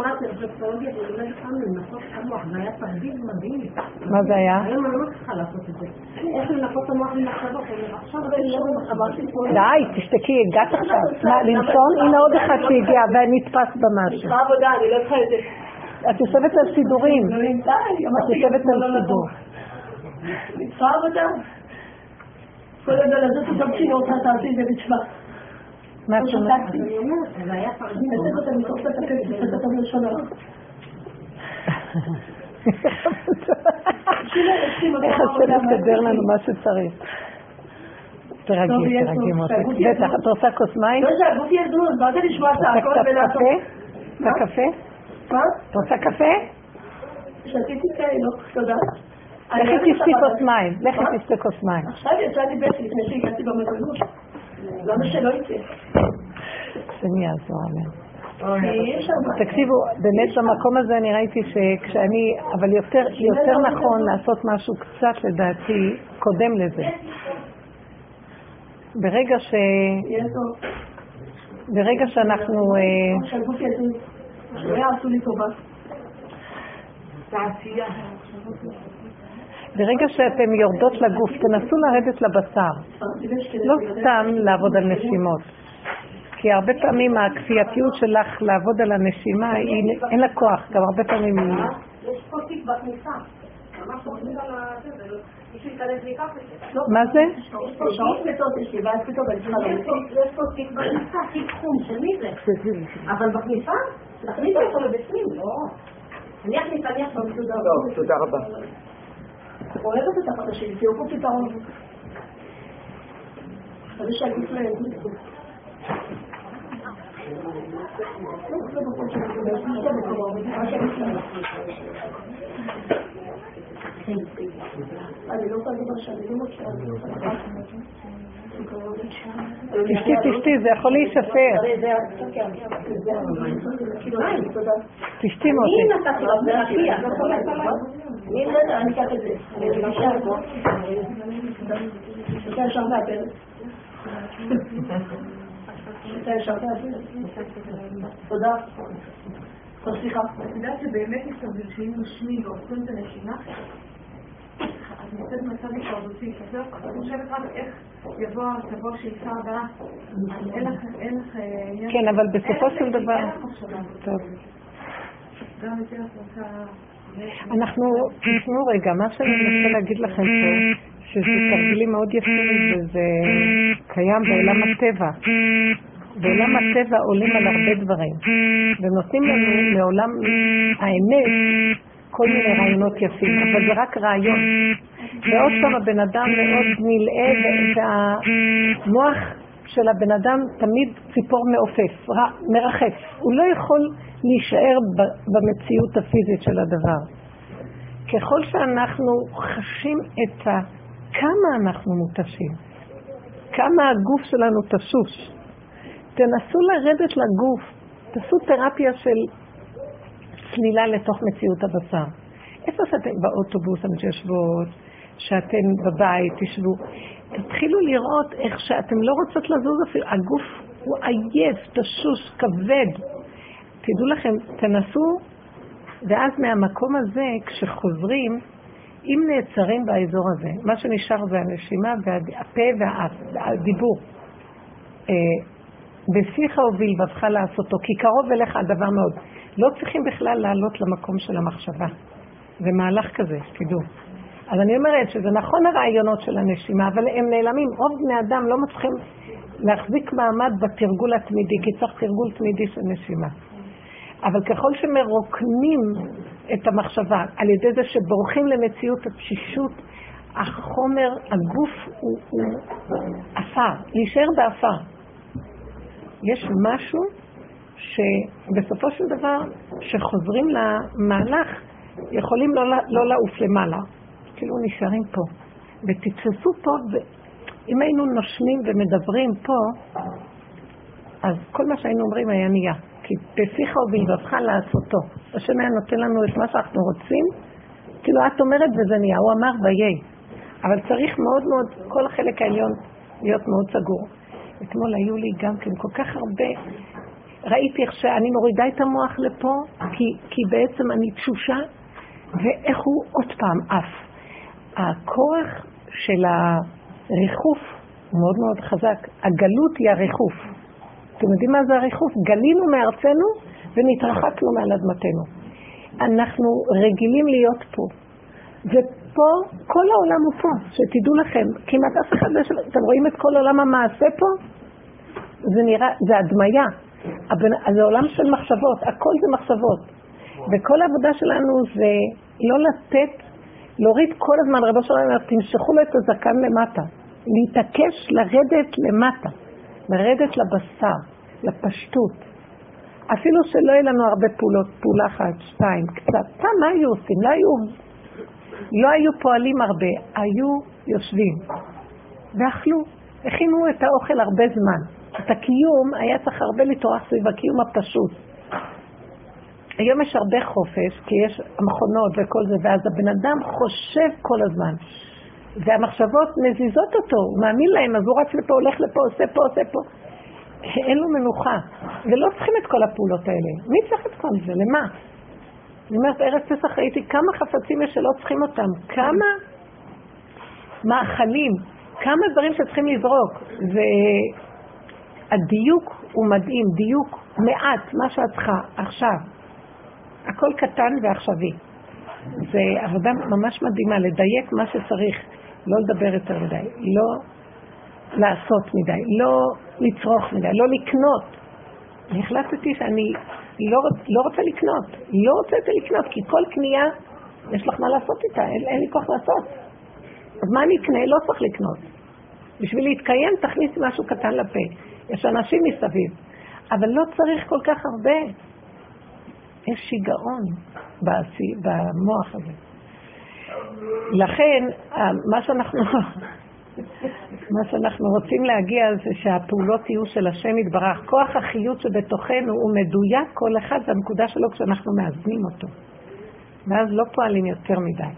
מה זה היה? היום אני לא מצליחה לעשות את זה. איך את המוח ממחשבות? לא די, תשתקי, הגעת עכשיו. מה, לנשון? הנה עוד אחד שהגיע ונתפס במשהו. עבודה, אני לא צריכה את זה. את יושבת על סידורים. את יושבת על סידור. עבודה. כל הזאת רוצה תעשי זה. מה את אומרת? זה היה. את איך השם מסדר לנו מה שצריך. תרגי, תרגי מותק. בטח, את רוצה כוס מים? לא, שהגוף ידון, מה זה לשמוע צעקות ולעשות... רוצה קפה? מה? את רוצה קפה? שתיתי תה, לא, תודה. לכי תשתי כוס מים, לכי תשתי כוס מים. עכשיו יצאתי בטי לפני שהגעתי במדרגות. למה שלא יצא? השם יעזור, אמן. תקשיבו, באמת במקום הזה אני ראיתי שכשאני, אבל יותר, יותר נכון לעשות. משהו קצת לדעתי קודם לזה. ברגע ש... ברגע שאנחנו... ברגע שאתן יורדות לגוף, תנסו לרדת לבשר. לא סתם לעבוד על נשימות. כי הרבה פעמים הכפייתיות שלך לעבוד על הנשימה, אין לה כוח, גם הרבה פעמים היא... יש פה תיק בכניסה. מה זה? יש פה תיק בכניסה, תיק חום, של מי זה? אבל בכניסה, תכניס אותו לבפנים, לא. אני עכשיו מסודר. טוב, תודה רבה. אוהבת את החדשים, תהיו פה פתרון. אני. תשתי, תשתי, זה יכול להישפר. תשתי מוטי. תודה. סליחה. את יודעת שבאמת מסתבר שאם נושמים ועושים את הנשימה, את נמצאת במצב הישרדותי, כזאת, את חושבת רק איך יבוא, תבוא שאיפה הבאה, אין לך, אין לך... כן, אבל בסופו של דבר... טוב. גם יותר רוצה... אנחנו, תשמעו רגע, מה שאני מנסה להגיד לכם פה, שזה תרגילים מאוד יפים וזה קיים בעולם הטבע. בעולם הטבע עולים על הרבה דברים, ונותנים לנו מעולם האמת כל מיני רעיונות יפים, אבל זה רק רעיון. ועוד פעם הבן אדם מאוד נלאה, והמוח של הבן אדם תמיד ציפור מעופף, מרחף. הוא לא יכול להישאר במציאות הפיזית של הדבר. ככל שאנחנו חשים את ה... כמה אנחנו מותשים, כמה הגוף שלנו תשוש. תנסו לרדת לגוף, תעשו תרפיה של צלילה לתוך מציאות הבשר. איפה שאתם באוטובוס המתיישבות, שאתם בבית, תשבו, תתחילו לראות איך שאתם לא רוצות לזוז אפילו, הגוף הוא עייף, תשוש, כבד. תדעו לכם, תנסו, ואז מהמקום הזה, כשחוזרים, אם נעצרים באזור הזה, מה שנשאר זה הנשימה והפה והדיבור. אה, בפיך ובלבבך לעשותו, כי קרוב אליך הדבר מאוד. לא צריכים בכלל לעלות למקום של המחשבה. זה מהלך כזה, שתדעו. אז אני אומרת שזה נכון הרעיונות של הנשימה, אבל הם נעלמים. רוב בני אדם לא מצליחים להחזיק מעמד בתרגול התמידי, כי צריך תרגול תמידי של נשימה. אבל ככל שמרוקנים את המחשבה על ידי זה שבורחים למציאות התשישות, החומר, הגוף הוא עפר, להישאר בעפר. יש משהו שבסופו של דבר, כשחוזרים למהלך, יכולים לא, לא לעוף למעלה. כאילו נשארים פה. ותתפסו פה, אם היינו נושמים ומדברים פה, אז כל מה שהיינו אומרים היה נהיה. כי בפיך ובלבבך לעשותו. השם היה נותן לנו את מה שאנחנו רוצים, כאילו את אומרת וזה נהיה, הוא אמר ויהי. אבל צריך מאוד מאוד, כל החלק העליון להיות מאוד סגור. אתמול היו לי גם כן כל כך הרבה, ראיתי איך שאני מורידה את המוח לפה, כי, כי בעצם אני תשושה, ואיך הוא עוד פעם עף. הכוח של הריחוף הוא מאוד מאוד חזק. הגלות היא הריחוף. אתם יודעים מה זה הריחוף? גלינו מארצנו ונתרחקנו מעל אדמתנו. אנחנו רגילים להיות פה. ופה, כל העולם הוא פה, שתדעו לכם, כמעט אף אחד לא... אתם רואים את כל עולם המעשה פה? זה נראה, זה הדמיה. זה עולם של מחשבות, הכל זה מחשבות. וכל העבודה שלנו זה לא לתת, להוריד כל הזמן, רבו שלנו, תמשכו לו את הזקן למטה. להתעקש לרדת למטה. לרדת לבשר, לפשטות. אפילו שלא יהיו לנו הרבה פעולות, פעולה אחת, שתיים, קצת. מה היו עושים? לא היו, לא היו פועלים הרבה, היו יושבים ואכלו, הכינו את האוכל הרבה זמן. את הקיום היה צריך הרבה לטורח סביב הקיום הפשוט. היום יש הרבה חופש, כי יש מכונות וכל זה, ואז הבן אדם חושב כל הזמן. והמחשבות מזיזות אותו, הוא מאמין להם, אז הוא רץ לפה, הולך לפה, עושה פה, עושה פה. אין לו מנוחה. ולא צריכים את כל הפעולות האלה. מי צריך את כל זה? למה? אני אומרת, ערב פסח ראיתי כמה חפצים יש שלא צריכים אותם, כמה מאכלים, כמה דברים שצריכים לזרוק. והדיוק הוא מדהים, דיוק מעט, מה שאת צריכה עכשיו. הכל קטן ועכשווי. זה עבודה ממש מדהימה, לדייק מה שצריך. לא לדבר יותר מדי, לא לעשות מדי, לא לצרוך מדי, לא לקנות. החלטתי שאני לא, לא רוצה לקנות, לא רוצה יותר לקנות, כי כל קנייה, יש לך מה לעשות איתה, אין, אין לי כוח לעשות. אז מה אני אקנה? לא צריך לקנות. בשביל להתקיים תכניסי משהו קטן לפה. יש אנשים מסביב. אבל לא צריך כל כך הרבה. יש שיגעון במוח הזה. לכן, מה שאנחנו, מה שאנחנו רוצים להגיע זה שהפעולות יהיו של השם יתברך. כוח החיות שבתוכנו הוא מדויק, כל אחד זה הנקודה שלו כשאנחנו מאזנים אותו. ואז לא פועלים יותר מדי.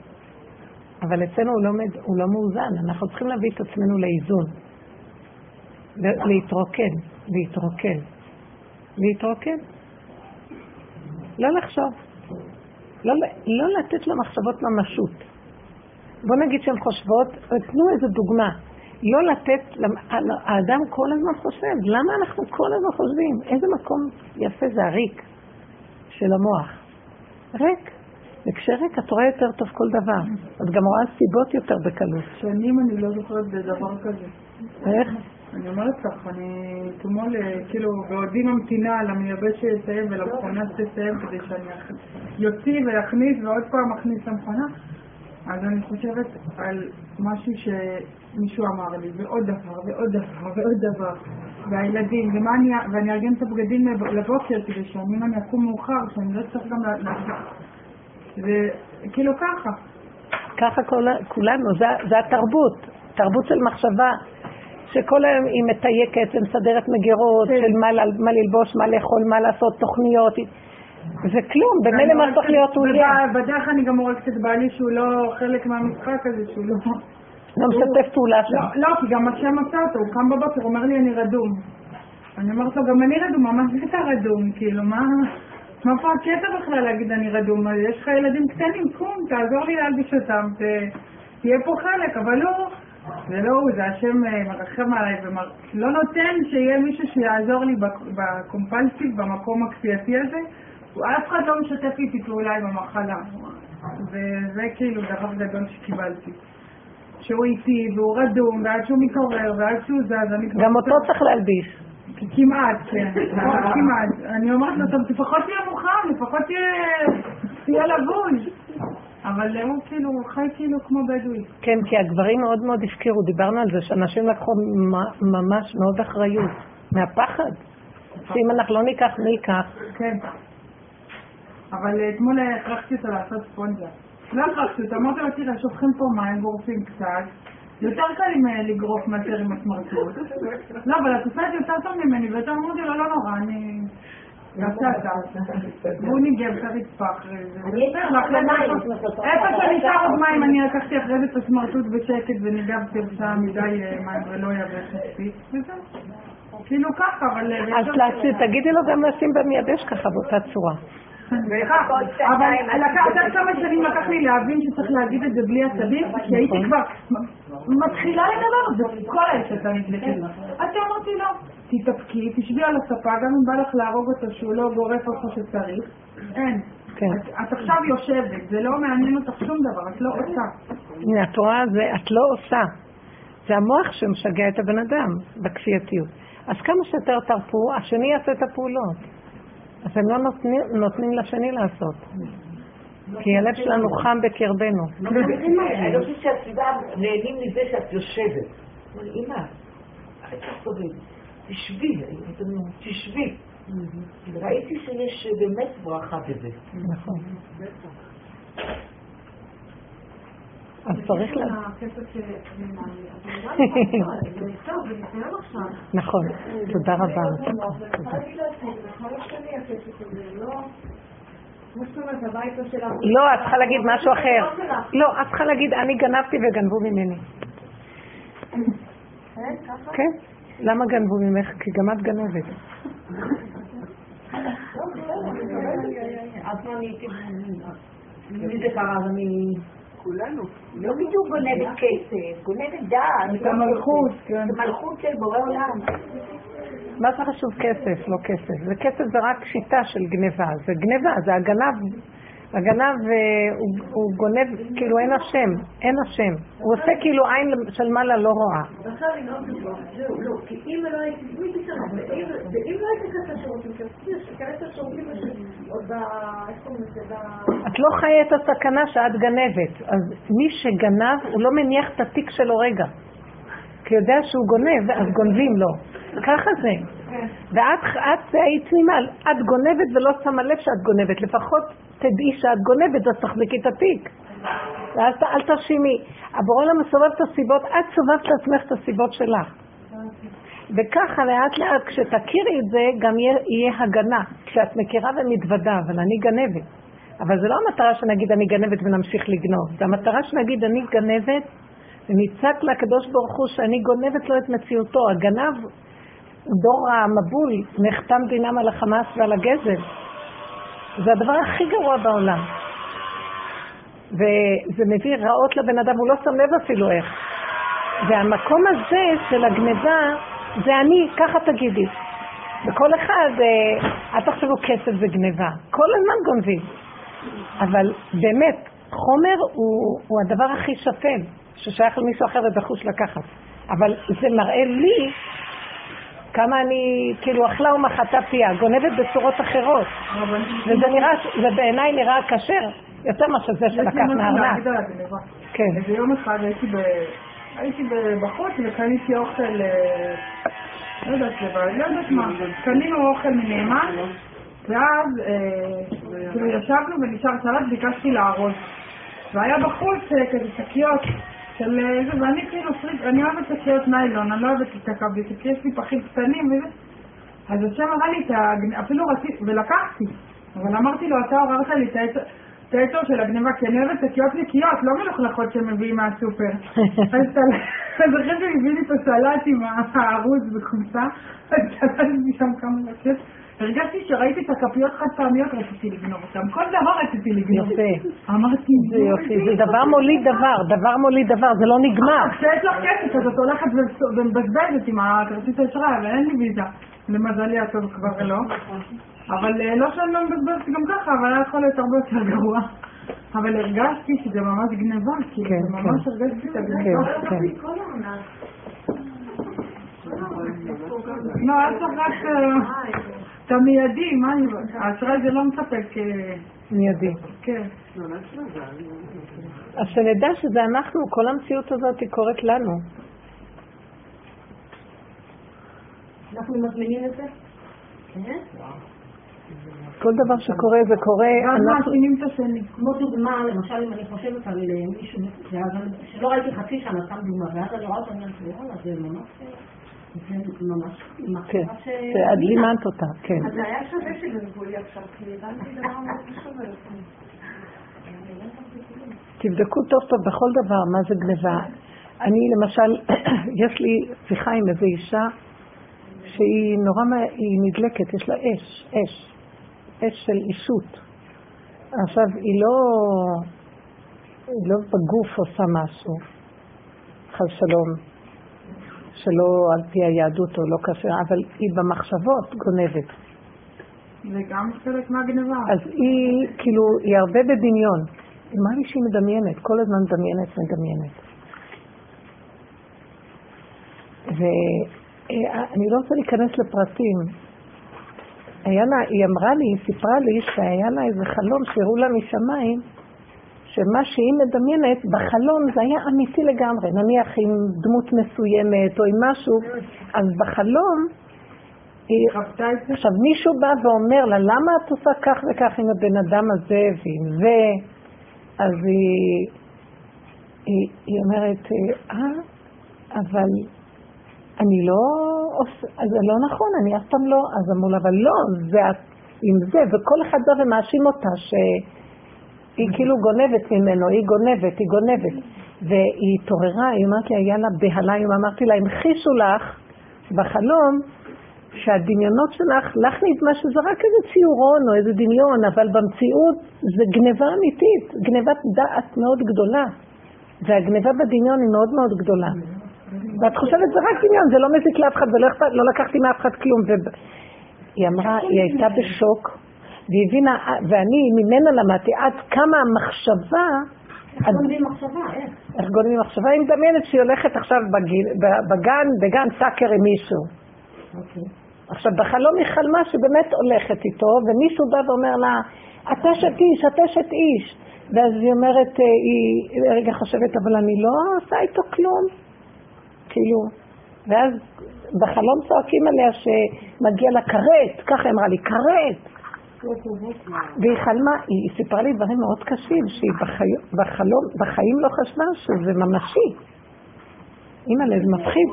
אבל אצלנו הוא לא, מד... הוא לא מאוזן, אנחנו צריכים להביא את עצמנו לאיזון. להתרוקן, להתרוקן, להתרוקן. לא לחשוב. לא, לא לתת למחשבות ממשות. בוא נגיד שהן חושבות, תנו איזו דוגמה. לא לתת, האדם כל הזמן חושב, למה אנחנו כל הזמן חושבים? איזה מקום יפה זה הריק של המוח. ריק. וכשריק את רואה יותר טוב כל דבר. את גם רואה סיבות יותר בקלות. שנים אני לא זוכרת בדבר כזה. איך? אני אומרת לך, אני אתמול, כאילו, בעודי ממתינה למייבש שיסיים ולמכונה שתסיים כדי שאני יוציא ויכניס ועוד פעם אכניס למכונה. אז אני חושבת על משהו שמישהו אמר לי, ועוד דבר, ועוד דבר, ועוד דבר. והילדים, ומה אני, ואני ארגן את הבגדים לבוקר כדי שאני, אם אני אקום מאוחר, שאני לא צריך גם לעשות. וכאילו ככה. ככה כל, כולנו, זה, זה התרבות, תרבות של מחשבה. שכל היום היא מתייקת ומסדרת מגירות כן. של מה, מה ללבוש, מה לאכול, מה לעשות, תוכניות. זה כלום, במילא מה צריך להיות יהיה. בדרך אני גם הורגת את בעלי שהוא לא חלק מהמשחק הזה, שהוא לא... לא משתף פעולה שם. לא, לא, כי גם השם עשה אותו, הוא קם בבוקר, הוא אומר לי אני רדום. אני אומרת לו, גם אני רדום, מה זה אתה רדום? כאילו, מה... מה פה הקטע בכלל להגיד אני רדום? יש לך ילדים קטנים, קום, תעזור לי להלביש אותם, תהיה פה חלק, אבל לא... זה לא הוא, זה השם אה, מרחם עליי ולא נותן שיהיה מישהו שיעזור לי בקומפלסיב, במקום הכפייתי הזה. אף אחד לא משתף איתי פעולה עם המחלה. וזה כאילו דבר גדול שקיבלתי. שהוא איתי, והוא רדום, ועד שהוא מתעורר, ועד שהוא זז, אני גם אותו צריך להלביש. כמעט, כן, כמעט. אני אומרת לו, טוב, לפחות תהיה מוכן, לפחות תהיה לבוש. אבל הוא כאילו, הוא חי כאילו כמו בדואי. כן, כי הגברים מאוד מאוד הפקירו, דיברנו על זה, שאנשים לקחו ממש מאוד אחריות, מהפחד. שאם אנחנו לא ניקח, מי ייקח? כן. אבל אתמול הכרחתי אותו לעשות ספונג'ה. לא הכרחתי אותו, אמרתי לו, תראה, שופכים פה מים, גורפים קצת. יותר קל עם אה, לגרוף מאשר עם הסמרטוט. לא, אבל את עושה את זה יותר טוב ממני, ויותר אמרתי לו, לא נורא, אני... והוא ניגב את הרצפה אחרי זה. איפה שנשאר עוד מים, אני לקחתי אחרי זה את הסמרטוט בשקט וניגבתי שם מדי אה, מים ולא יבש מספיק. כאילו ככה, אבל... אה, אז תגידי לו גם לשים במייבש ככה, באותה צורה. אבל לקח כמה שנים לקח לי להבין שצריך להגיד את זה בלי עצבים, כי הייתי נכון. כבר מתחילה לדבר, וכל האשת הנדלקת. אז אמרתי לו, תתאפקי, תשבי על הספה, גם אם בא לך להרוג אותו שהוא לא גורף איפה שצריך, אין. כן. את, את עכשיו יושבת, זה לא מעניין אותך שום דבר, את לא עושה. הנה, את רואה, זה, את לא עושה. זה המוח שמשגע את הבן אדם בכפייתיות. אז כמה שיותר תרפו, השני יעשה את הפעולות. אז הם לא נותנים, נותנים לשני לעשות. כי הלב שלנו חם בקרבנו. אני חושבת שהסיבה נהנים מזה שאת יושבת. אמא, אל תסתובב. תשבי, תשבי. ראיתי שיש באמת ברכה בזה. נכון. אז צריך ל... נכון, תודה רבה. לא, את צריכה להגיד משהו אחר. לא, את צריכה להגיד, אני גנבתי וגנבו ממני. כן. למה גנבו ממך? כי גם את גנבת. מי זה קרה? אני... כולנו. לא בדיוק גונבת כסף, גונבת דעת. את המלכות, כן. את המלכות של בורא עולם. מה זה חשוב כסף? לא כסף. וכסף זה רק שיטה של גניבה. זה גניבה, זה הגנב הגנב אה, הוא גונב, כאילו אין השם, אין השם. הוא עושה כאילו עין של מעלה לא רואה. את לא חיה את הסכנה שאת גנבת. אז מי שגנב, הוא לא מניח את התיק שלו רגע. כי יודע שהוא גונב, אז גונבים לו. ככה זה. ואת היית תמימה, את גונבת ולא שמה לב שאת גונבת, לפחות תדעי שאת גונבת, אז תחזיקי את התיק. ואז אל תרשימי. הבורא עולם מסובב את הסיבות, את סובבת לעצמך את הסיבות שלך. וככה לאט לאט כשתכירי את זה גם יהיה, יהיה הגנה, כשאת מכירה ומתוודה, אבל אני גנבת. אבל זה לא המטרה שנגיד אני גנבת ונמשיך לגנוב, זה המטרה שנגיד אני גנבת ונצעק לקדוש ברוך הוא שאני גונבת לו את מציאותו. הגנב, דור המבול, נחתם דינם על החמאס ועל הגזל. זה הדבר הכי גרוע בעולם. וזה מביא רעות לבן אדם, הוא לא שם לב אפילו איך. והמקום הזה של הגניבה, זה אני, ככה תגידי. וכל אחד, אה, אל תחשבו כסף זה גניבה, כל הזמן גונבים. אבל באמת, חומר הוא, הוא הדבר הכי שפל, ששייך למישהו אחר ובחוש לקחת. אבל זה מראה לי כמה אני, כאילו, אכלה ומחתה פיה, גונבת בצורות אחרות. וזה נראה, זה בעיניי נראה כשר, יותר מאשר זה שלקח מהארנק. כן. איזה יום אחד הייתי ב... הייתי בחוץ וקניתי אוכל, אה, לא יודעת לבד, לא יודעת מה, קנינו אוכל מנאמן, ואז אה, כאילו ישבנו ונשאר סלט, ביקשתי לארוז. והיה בחוץ אה, כזה שקיות של זה, ואני כאילו, אני אוהבת שקיות ניילון, אני לא אוהבת את הקבליטים, כי יש לי פחים קטנים וזה. אז השם אמר לי, אפילו רציתי, ולקחתי, אבל אמרתי לו, אתה עוררת לי את העצר. את העצר של הגניבה, כי אני אוהבת שקיות נקיות, לא מלוכלכות שמביאים מהסופר. אז אחרי שהוא הביא לי את הסלט עם הארוז בחולצה, אז קלטתי שם כמה לקט. הרגשתי שראיתי את הכפיות חד פעמיות, רציתי לגנוב אותן. כל דבר רציתי לגנוב. יפה. אמרתי, זה יופי, זה דבר מוליד דבר, דבר מוליד דבר, זה לא נגמר. כשיש לך כסף, אז את הולכת ומבזבזת עם הכרטיס האשראי, אבל אין לי ויזה. למזלי הטוב כבר לא. אבל אה, לא שאני לא מבזבזת גם ככה, אבל היה יכול להיות הרבה יותר גרוע. אבל הרגשתי שזה ממש גניבה, כאילו, כן, כן. ממש הרגשתי את הגניבה. כן, לא, אל תחת את המיידי, מה אני... האשראי זה לא מספק... אה, מיידי. כן. אז שנדע שזה אנחנו, כל המציאות הזאת היא קורית לנו. אנחנו מזמינים את זה? כן? כל דבר שקורה זה קורה, אנחנו מאשימים את השני. כמו דוגמה, למשל אם אני חושבת על אה, מישהו, שלא ראיתי חצי שנה, סתם דוגמה, ואז אני רואה אותו, אני אומרת, זה ממש... ממש כן, את לימדת אותה, כן. אז היה שווה שגנבו לי עכשיו, כי הבנתי דבר מאוד שווה. תבדקו טוב טוב בכל דבר מה זה גניבה. אני למשל, יש לי שיחה עם איזו אישה שהיא נורא, היא נדלקת, יש לה אש, אש. אש של אישות. עכשיו, היא לא, היא לא בגוף עושה משהו, חס שלום, שלא על פי היהדות או לא קשה, אבל היא במחשבות גונבת. זה גם חלק מהגנבה. אז היא, כאילו, היא הרבה בדמיון. אמרה לי שהיא מדמיינת, כל הזמן מדמיינת, מדמיינת. ואני לא רוצה להיכנס לפרטים, היה לה, היא אמרה לי, היא סיפרה לי שהיה לה איזה חלום שהראו לה משמיים, שמה שהיא מדמיינת בחלום זה היה אמיתי לגמרי, נניח עם דמות מסוימת או עם משהו, אז בחלום, היא, עכשיו מישהו בא ואומר לה, למה את עושה כך וכך עם הבן אדם הזה ועם זה? אז היא, היא, היא אומרת, אה, אבל אני לא עושה, זה לא נכון, אני אף פעם לא, אז אמרו לה, אבל לא, זה עם זה, וכל אחד בא ומאשים אותה שהיא כאילו גונבת ממנו, היא גונבת, היא גונבת. והיא התעוררה, היא אמרת לי, היה לה בהלה, היא אמרתי לה, המחישו לך בחלום שהדמיונות שלך, לך נדמה שזה רק איזה ציורון או איזה דמיון, אבל במציאות זה גניבה אמיתית, גניבת דעת מאוד גדולה. והגניבה בדמיון היא מאוד מאוד גדולה. ואת חושבת זה רק דמיון, זה לא מזיק לאף אחד ולא לא לקחתי מאף אחד כלום. היא אמרה, היא הייתה בשוק, והיא הבינה, ואני ממנה למדתי עד כמה המחשבה... איך גונבים מחשבה? איך? גונבים מחשבה? היא מדמיינת שהיא הולכת עכשיו בגן, בגן סאקר עם מישהו. אוקיי. עכשיו, בחלום היא חלמה שבאמת הולכת איתו, ומישהו בא ואומר לה, אתה אשת איש, אתה אשת איש. ואז היא אומרת, אה, היא רגע חושבת, אבל אני לא עושה איתו כלום. כאילו, ואז בחלום צועקים עליה שמגיע לה כרת, ככה אמרה לי, כרת. והיא חלמה, היא סיפרה לי דברים מאוד קשים, שהיא בחלום, בחיים לא חשבה שזה ממשי. אימא'לה, זה מפחיד.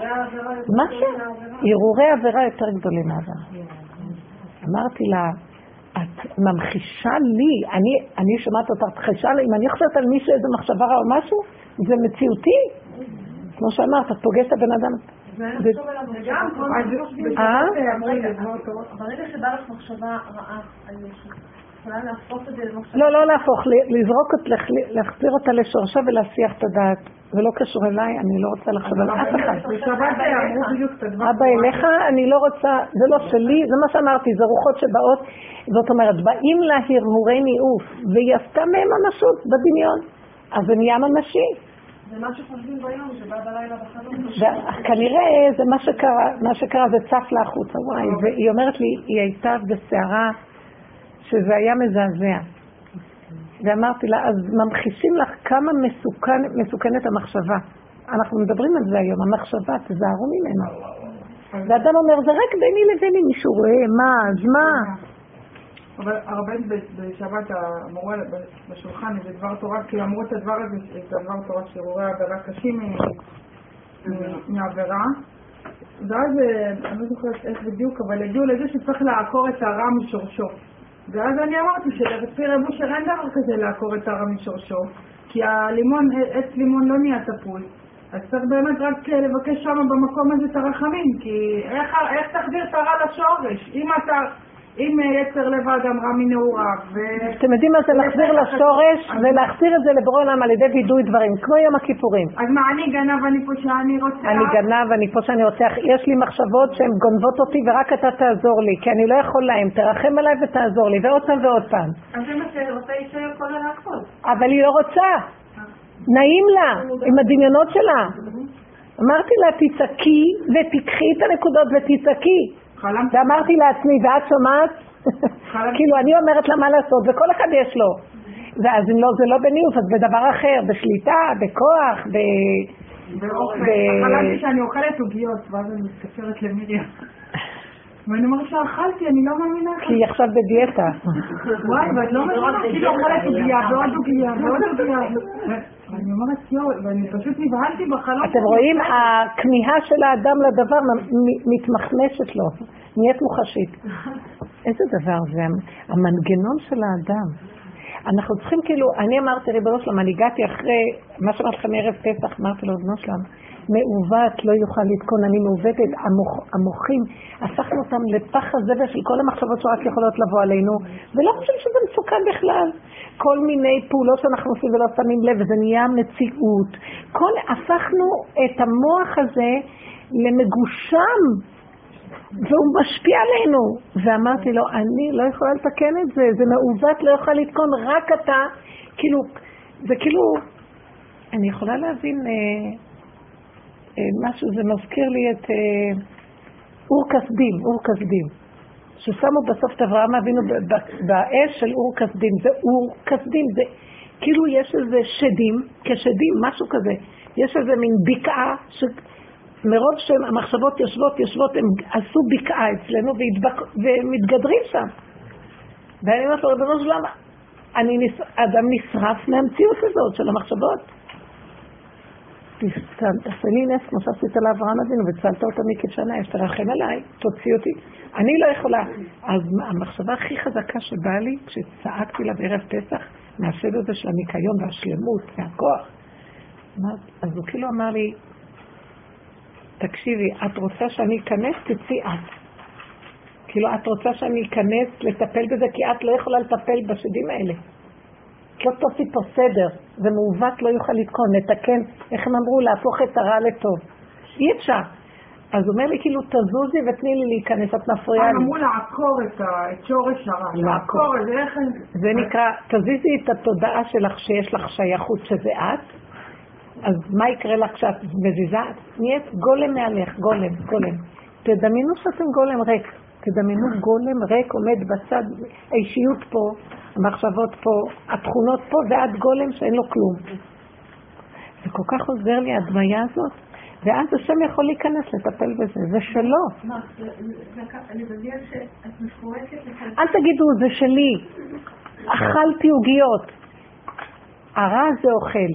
מה זה? הרהורי עבירה יותר גדולים מהעבירה. אמרתי לה, את ממחישה לי, אני, אני שומעת אותך, תחשה לי, אם אני חושבת על מישהו איזה מחשבה רעה או משהו, זה מציאותי. כמו שאמרת, את פוגשת הבן אדם. אה? ברגע שבא לך מחשבה רעה על מישהו, לא, לא להפוך, לזרוק, להחזיר אותה לשורשה ולהסיח את הדעת. זה לא קשור אליי, אני לא רוצה לחשוב על אף אחד. אבא אליך, אני לא רוצה, זה לא שלי, זה מה שאמרתי, זה רוחות שבאות, זאת אומרת, באים לה הרהורי ניאוף, והיא עשתה מהם ממשות בדמיון, אז זה נהיה ממשי. זה מה שחושבים ביום, שבא בלילה בחלום. כנראה זה מה שקרה, מה שקרה זה צף לה החוצה, וואי, והיא אומרת לי, היא הייתה בסערה שזה היה מזעזע. ואמרתי לה, אז ממחישים לך כמה מסוכן, מסוכנת המחשבה. אנחנו מדברים על זה היום, המחשבה, תזהרו ממנו. ואדם אומר, זה רק ביני לביני, מישהו רואה, מה, אז מה? אבל הרבן בשבת אמרו בשולחן איזה דבר תורה, כי אמרו את הדבר הזה, את הדבר תורה שרואה עבירה קשים מעבירה. ואז, אני לא זוכרת איך בדיוק, אבל הגיעו לזה שצריך לעקור את הרע משורשו. ואז אני אמרתי שלפי רב אושר אין דבר כזה לעקור את הרע משורשו, כי הלימון, עץ לימון לא נהיה תפוי. אז צריך באמת רק לבקש שם במקום הזה את הרחמים, כי איך, איך תחזיר את הרע לשורש? אם אתה... אם יצר לב האדם רע מנעוריו ו... אתם יודעים מה זה להחזיר לשורש ולהחזיר את זה לבורא עולם על ידי וידוי דברים, כמו יום הכיפורים. אז מה, אני גנב, אני פה שאני רוצה... אני גנב, אני פה שאני רוצח. יש לי מחשבות שהן גונבות אותי ורק אתה תעזור לי, כי אני לא יכול להם. תרחם עליי ותעזור לי, ועוד פעם ועוד פעם. אז זה מה שרוצה אישה יכולה לעשות. אבל היא לא רוצה. נעים לה, עם הדמיונות שלה. אמרתי לה, תצעקי ותיקחי את הנקודות ותצעקי. ואמרתי לעצמי, ואת שומעת? כאילו, אני אומרת לה מה לעשות, וכל אחד יש לו. ואז אם לא, זה לא בניאוף, אז בדבר אחר, בשליטה, בכוח, ב... חלמתי שאני אוכלת עוגיות, ואז אני מתקשרת למיריה. ואני אומרת שאכלתי, אני לא מאמינה. כי היא עכשיו בדיאטה. וואי, ואת לא מאמינה, כאילו אוכלת עוגיה ועוד עוגיה ועוד עוגיה. ואני אומרת, יואו, ואני פשוט נבהלתי בחלום. אתם רואים, הכמיהה של האדם לדבר מתמחמשת לו, נהיית מוחשית. איזה דבר זה, המנגנון של האדם. אנחנו צריכים כאילו, אני אמרתי, ריבונו שלמה, אני הגעתי אחרי, מה שאמרתי לכם ערב פסח, אמרתי לו, ריבונו שלמה, מעוות לא יוכל לתקון, אני מעוותת, המוח, המוחים, הפכנו אותם לפח הזבל של כל המחשבות שרק יכולות לבוא עלינו, ולא חושב שזה מסוכן בכלל. כל מיני פעולות שאנחנו עושים ולא שמים לב, וזה נהיה מציאות. כל, הפכנו את המוח הזה למגושם, והוא משפיע עלינו. ואמרתי לו, אני לא יכולה לתקן את זה, זה מעוות, לא יכול לתקון, רק אתה, כאילו, זה כאילו, אני יכולה להבין אה, אה, משהו, זה מזכיר לי את אה, אור כסדים, אור כסדים. ששמו בסוף את אברהם אבינו באש של אור כסדים. זה אור כסדים, זה כאילו יש איזה שדים, כשדים, משהו כזה. יש איזה מין בקעה, שמרוב שהמחשבות יושבות, יושבות, הם עשו בקעה אצלנו והתבק... ומתגדרים שם. ואני אומרת לו, ריבונו של עולם, אדם נשרף מהמציאות הזאת של המחשבות. תעשה לי נס כמו שעשית לאברהם אבינו וצלת אותה מכבשנה, יש תרחם עליי, תוציא אותי. אני לא יכולה. אז המחשבה הכי חזקה שבאה לי, כשצעקתי לה בערב פסח, מהשד הזה של הניקיון והשלמות והכוח, אז הוא כאילו אמר לי, תקשיבי, את רוצה שאני אכנס? תצאי את. כאילו, את רוצה שאני אכנס לטפל בזה, כי את לא יכולה לטפל בשדים האלה. לא תעשי פה סדר, זה מעוות לא יוכל לתקון, נתקן, איך הם אמרו, להפוך את הרע לטוב. אי אפשר. אז הוא אומר לי, כאילו, תזוזי ותני לי להיכנס, את מפריעה לי. אמרו לעקור את שורש הרע, לעקור. זה נקרא, תזיזי את התודעה שלך שיש לך שייכות שזה את, אז מה יקרה לך כשאת מזיזה? נהיית גולם מעליך, גולם, גולם. תדמיינו שאתם גולם ריק, תדמיינו גולם ריק עומד בצד, האישיות פה, המחשבות פה, התכונות פה, ועד גולם שאין לו כלום. זה כל כך עוזר לי, הדמיה הזאת. ואז השם יכול להיכנס לטפל בזה, זה שלו. אל תגידו, זה שלי. אכלתי עוגיות. הרע הזה אוכל.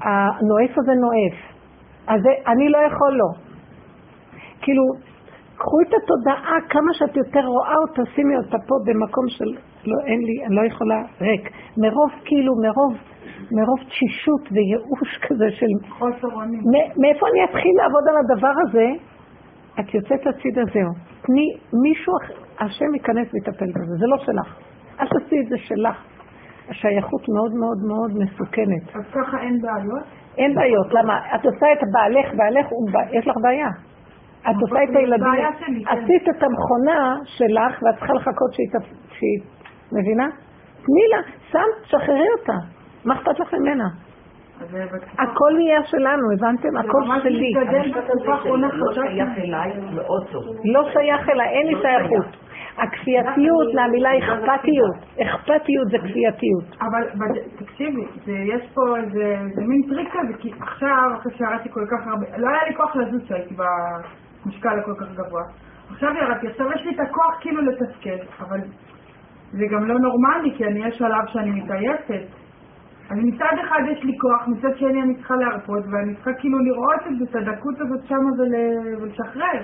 הנואף הזה נואף. אז אני לא יכול לו. כאילו, קחו את התודעה, כמה שאת יותר רואה אותה, שימי אותה פה במקום של, לא, אין לי, אני לא יכולה, ריק. מרוב, כאילו, מרוב, מרוב תשישות וייאוש כזה של... חוסר אונים. מאיפה אני אתחיל לעבוד על הדבר הזה? את יוצאת הצידה, זהו. תני, מישהו, השם ייכנס ויטפל בזה, זה לא שלך. אל תעשי את זה שלך. השייכות מאוד מאוד מאוד מסוכנת. אז ככה אין בעיות? אין בעיות, למה? את עושה את בעלך, בעלך, יש לך בעיה. את עושה את הילדים, כן. עשית את המכונה שלך ואת צריכה לחכות שהיא, מבינה? תני לה, שמת, שחררי אותה. מה אכפת לך ממנה? הכל נהיה שלנו, הבנתם? הכל שלי. לא שייך אליי, אין לי שייכות. הכפייתיות מהמילה אכפתיות. אכפתיות זה כפייתיות. אבל תקשיבי, יש פה איזה מין טריק כזה, כי עכשיו, אחרי שירדתי כל כך הרבה, לא היה לי כוח לזוז שהייתי במשקל הכל כך גבוה. עכשיו ירדתי, עכשיו יש לי את הכוח כאילו לתפקד, אבל זה גם לא נורמלי, כי אני יש שלב שאני מתעייפת. אני מצד אחד יש לי כוח, מצד שני אני צריכה להרפות, ואני צריכה כאילו לראות את זה, את הדקות הזאת שם ולשחרר.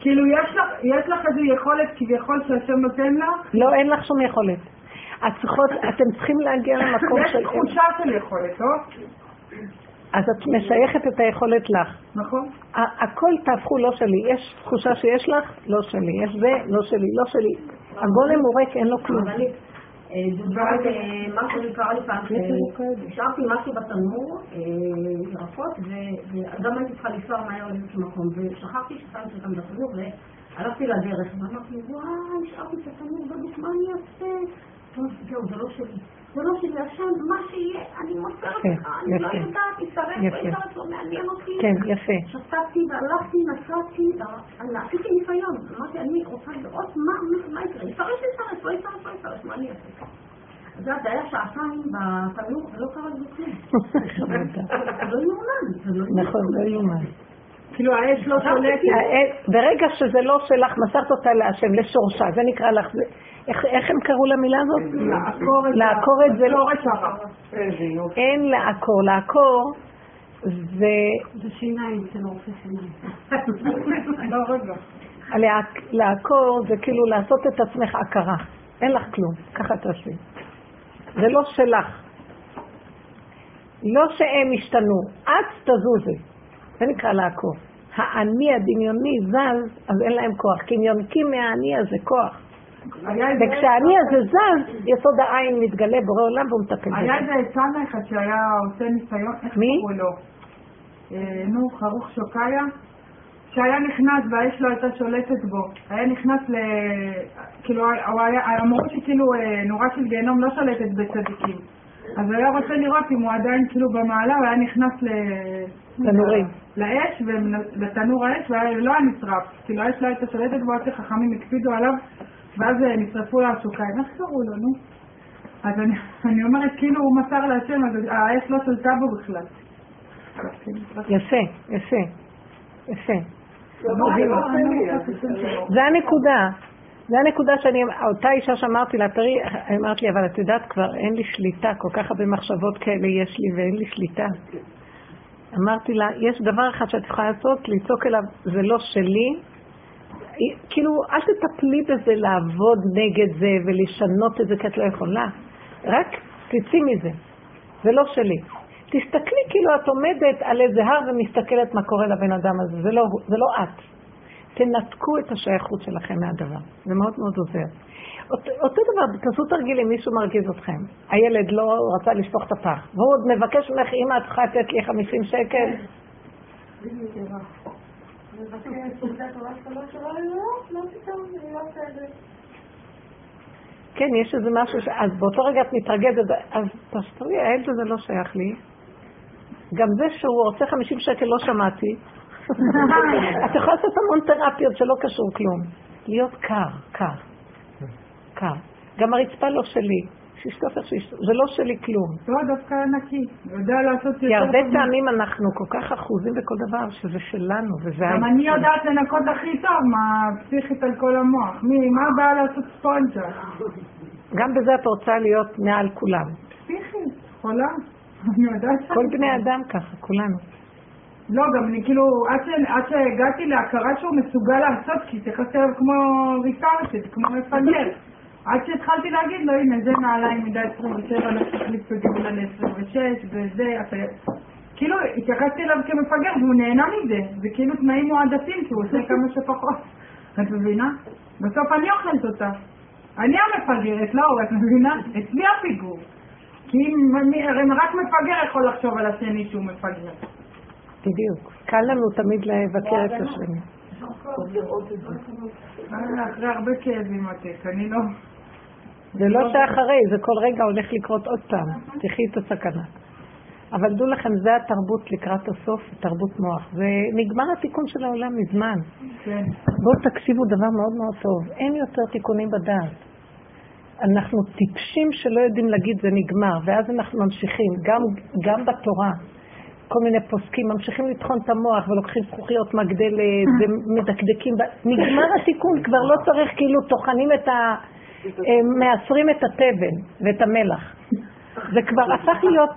כאילו, יש לך, יש לך איזו יכולת כביכול שהשם נותן לך? לא, אין לך שום יכולת. את צריכות, אתם צריכים להגיע למקום של... יש תחושה של יכולת, לא? אז את משייכת את היכולת לך. נכון. הכל תהפכו לא שלי. יש תחושה שיש לך, לא שלי. יש זה, לא שלי, לא שלי. הגולם הוא ריק, אין לו כלום. דובר משהו שקרה לי פעם, השארתי משהו בתנור, ירקות, וגם הייתי צריכה לנסוע מהר לאיזשהו מקום, ושכחתי ששמתי אותם בתנור, והלכתי לדרך, ואמרתי, וואי, השארתי את התנור בגוף, מה אני אעשה? טוב, זהו, זה לא שלי. זה לא שלי, השם, מה שיהיה, אני מוסרת לך, אני לא יודעת, ישרף, לא ישרף, לא מעניין אותי. כן, יפה. שתקתי והלכתי, נסעתי, עשיתי ניסיון. אמרתי, אני רוצה לראות מה יקרה. ישרף, ישרף, לא ישרף, לא ישרף, מה אני אעשה? יודעת, זה היה שעתיים בתנור, ולא קרה לי כלום. זה לא יאומן. נכון, לא יאומן. כאילו האש לא שולטת. ברגע שזה לא שלך, מסרת אותה להשם, לשורשה, זה נקרא לך, איך הם קראו למילה הזאת? לעקור את זה. לא אין לעקור. לעקור זה... זה שיניים של רופא שיניים. לא, רגע. לעקור זה כאילו לעשות את עצמך עקרה. אין לך כלום, ככה תעשי. זה לא שלך. לא שהם השתנו, את תזוזי. זה נקרא לעקור. האני הדמיוני זז, אז אין להם כוח, כי הם יונקים מהאני הזה כוח. וכשהאני הזה זז, יסוד העין מתגלה בורא עולם והוא מטפל בזה. היה איזה צאנה אחד שהיה עושה ניסיון, איך קראו לו? אה, נו, חרוך שוקיה, שהיה נכנס והאש לא הייתה שולטת בו. היה נכנס ל... כאילו, אמרו שכאילו אה, נורה של גיהנום לא שולטת בצדיקים. אז היה רוצה לראות אם הוא עדיין כאילו במעלה, הוא היה נכנס ל... תנורים. לאש, לתנור האש, ולא היה נשרף. כאילו האש לא הייתה שולטת בו עד שחכמים הקפידו עליו ואז אה, נשרפו לה השוקיים, איך קראו לו, נו? אז אני, אני אומרת, כאילו הוא מסר להשם, אז האש לא שלטה בו בכלל. יפה, יפה, יפה. זה הנקודה. זה הנקודה שאני, אותה אישה שאמרתי לה, תראי, אמרת לי, אבל את יודעת כבר, אין לי שליטה, כל כך הרבה מחשבות כאלה יש לי ואין לי שליטה. אמרתי לה, יש דבר אחד שאת יכולה לעשות, לצעוק אליו, זה לא שלי, כאילו, אל תטפלי בזה לעבוד נגד זה ולשנות את זה כי את לא יכולה. רק תצאי מזה. זה לא שלי. תסתכלי כאילו את עומדת על איזה הר ומסתכלת מה קורה לבן אדם הזה. זה לא, זה לא את. תנתקו את השייכות שלכם מהדבר. זה מאוד מאוד עוזר. אותו, דבר, תעשו תרגילים, מישהו מרגיז אתכם. הילד לא רצה לשפוך את הפח, והוא עוד מבקש ממך, אמא, את צריכה לתת לי 50 שקל. כן, יש איזה משהו, ש... אז באותו רגע את מתרגזת, אז תשתרי, הילד הזה לא שייך לי. גם זה שהוא רוצה 50 שקל לא שמעתי. את יכולה לעשות המון תרפיות שלא קשור כלום. להיות קר, קר, קר. גם הרצפה לא שלי. שישטוף איך שישטוף, זה לא שלי כלום. לא, דווקא נקי, יודע לעשות יותר... כי הרבה פעמים אנחנו כל כך אחוזים בכל דבר שזה שלנו, וזה... גם אני יודעת לנקות הכי טוב מה פסיכית על כל המוח. מי, מה הבעיה לעשות ספונג'ה? גם בזה את רוצה להיות מעל כולם. פסיכית, חולה. אני יודעת... כל בני אדם ככה, כולנו. לא, גם אני כאילו, עד, ש... עד שהגעתי להכרה שהוא מסוגל לעשות, כי התייחסתי אליו כמו ריסרצ'ד, כמו מפגר. עד שהתחלתי להגיד לו, הנה, זה נעליים מידה 27, לא צריך להחליף את ל-26, וזה, אתה... כאילו, התייחסתי אליו כמפגר, והוא נהנה מזה. זה כאילו תנאים מועדפים, כי הוא עושה כמה שפחות. את מבינה? בסוף אני אוכלת אותה. אני המפגרת, לא, את מבינה? אצלי הפיגור. כי אם רק מפגר יכול לחשוב על השני שהוא מפגר. בדיוק. קל לנו תמיד לבקר את השני. אחרי הרבה כאבים עתיק, אני לא... זה לא שאחרי, זה כל רגע הולך לקרות עוד פעם. תחי את הסכנה. אבל דעו לכם, זה התרבות לקראת הסוף, תרבות מוח. זה נגמר התיקון של העולם מזמן. כן. בואו תקשיבו דבר מאוד מאוד טוב. אין יותר תיקונים בדעת. אנחנו טיפשים שלא יודעים להגיד זה נגמר, ואז אנחנו ממשיכים, גם, גם בתורה. כל מיני פוסקים ממשיכים לטחון את המוח ולוקחים זכוכיות מגדלת ומדקדקים. נגמר התיקון, כבר לא צריך כאילו טוחנים את ה... אה, מעשרים את התבן ואת המלח. זה כבר הפך להיות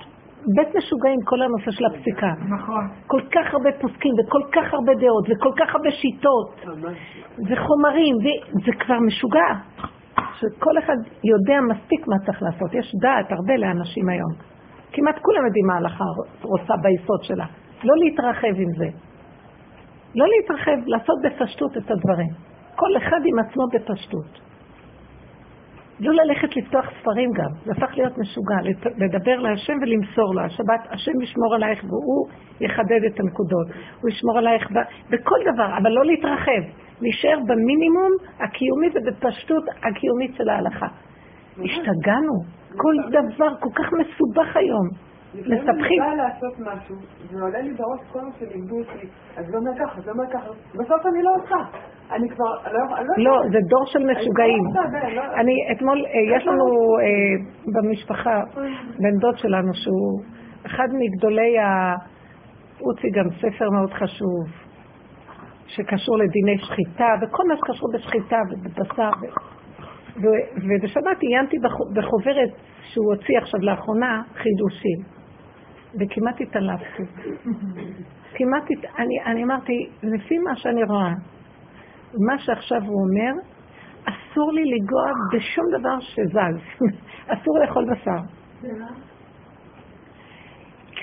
בית משוגעים כל הנושא של הפסיקה. נכון. כל כך הרבה פוסקים וכל כך הרבה דעות וכל כך הרבה שיטות וחומרים, זה כבר משוגע. שכל אחד יודע מספיק מה צריך לעשות. יש דעת הרבה לאנשים היום. כמעט כולם יודעים מה ההלכה רוצה ביסוד שלה. לא להתרחב עם זה. לא להתרחב, לעשות בפשטות את הדברים. כל אחד עם עצמו בפשטות. לא ללכת לפתוח ספרים גם, זה הפך להיות משוגע, לדבר להשם ולמסור לו. השבת, השם ישמור עלייך והוא יחדד את הנקודות. הוא ישמור עלייך בכל דבר, אבל לא להתרחב. להישאר במינימום הקיומי ובפשטות הקיומית של ההלכה. השתגענו. כל דבר כל כך מסובך היום. מספחים. אני באה לעשות משהו, ועולה לי בראש כל מה שלימדו אותי, אז זה אומר ככה, זה אומר ככה, בסוף אני לא עושה. אני כבר, לא... לא, זה דור של משוגעים. לא- אני, אתמול, אה, יש לנו אה, במשפחה בן דוד שלנו שהוא אחד מגדולי ה... הוא הוציא גם ספר מאוד חשוב, שקשור לדיני שחיטה, וכל מה שקשור בשחיטה ובבשר. ובשבת עיינתי בחוברת שהוא הוציא עכשיו לאחרונה, חידושים. וכמעט התעלפתי. כמעט, אני, אני אמרתי, לפי מה שאני רואה, מה שעכשיו הוא אומר, אסור לי לנגוע בשום דבר שזז. אסור לאכול בשר.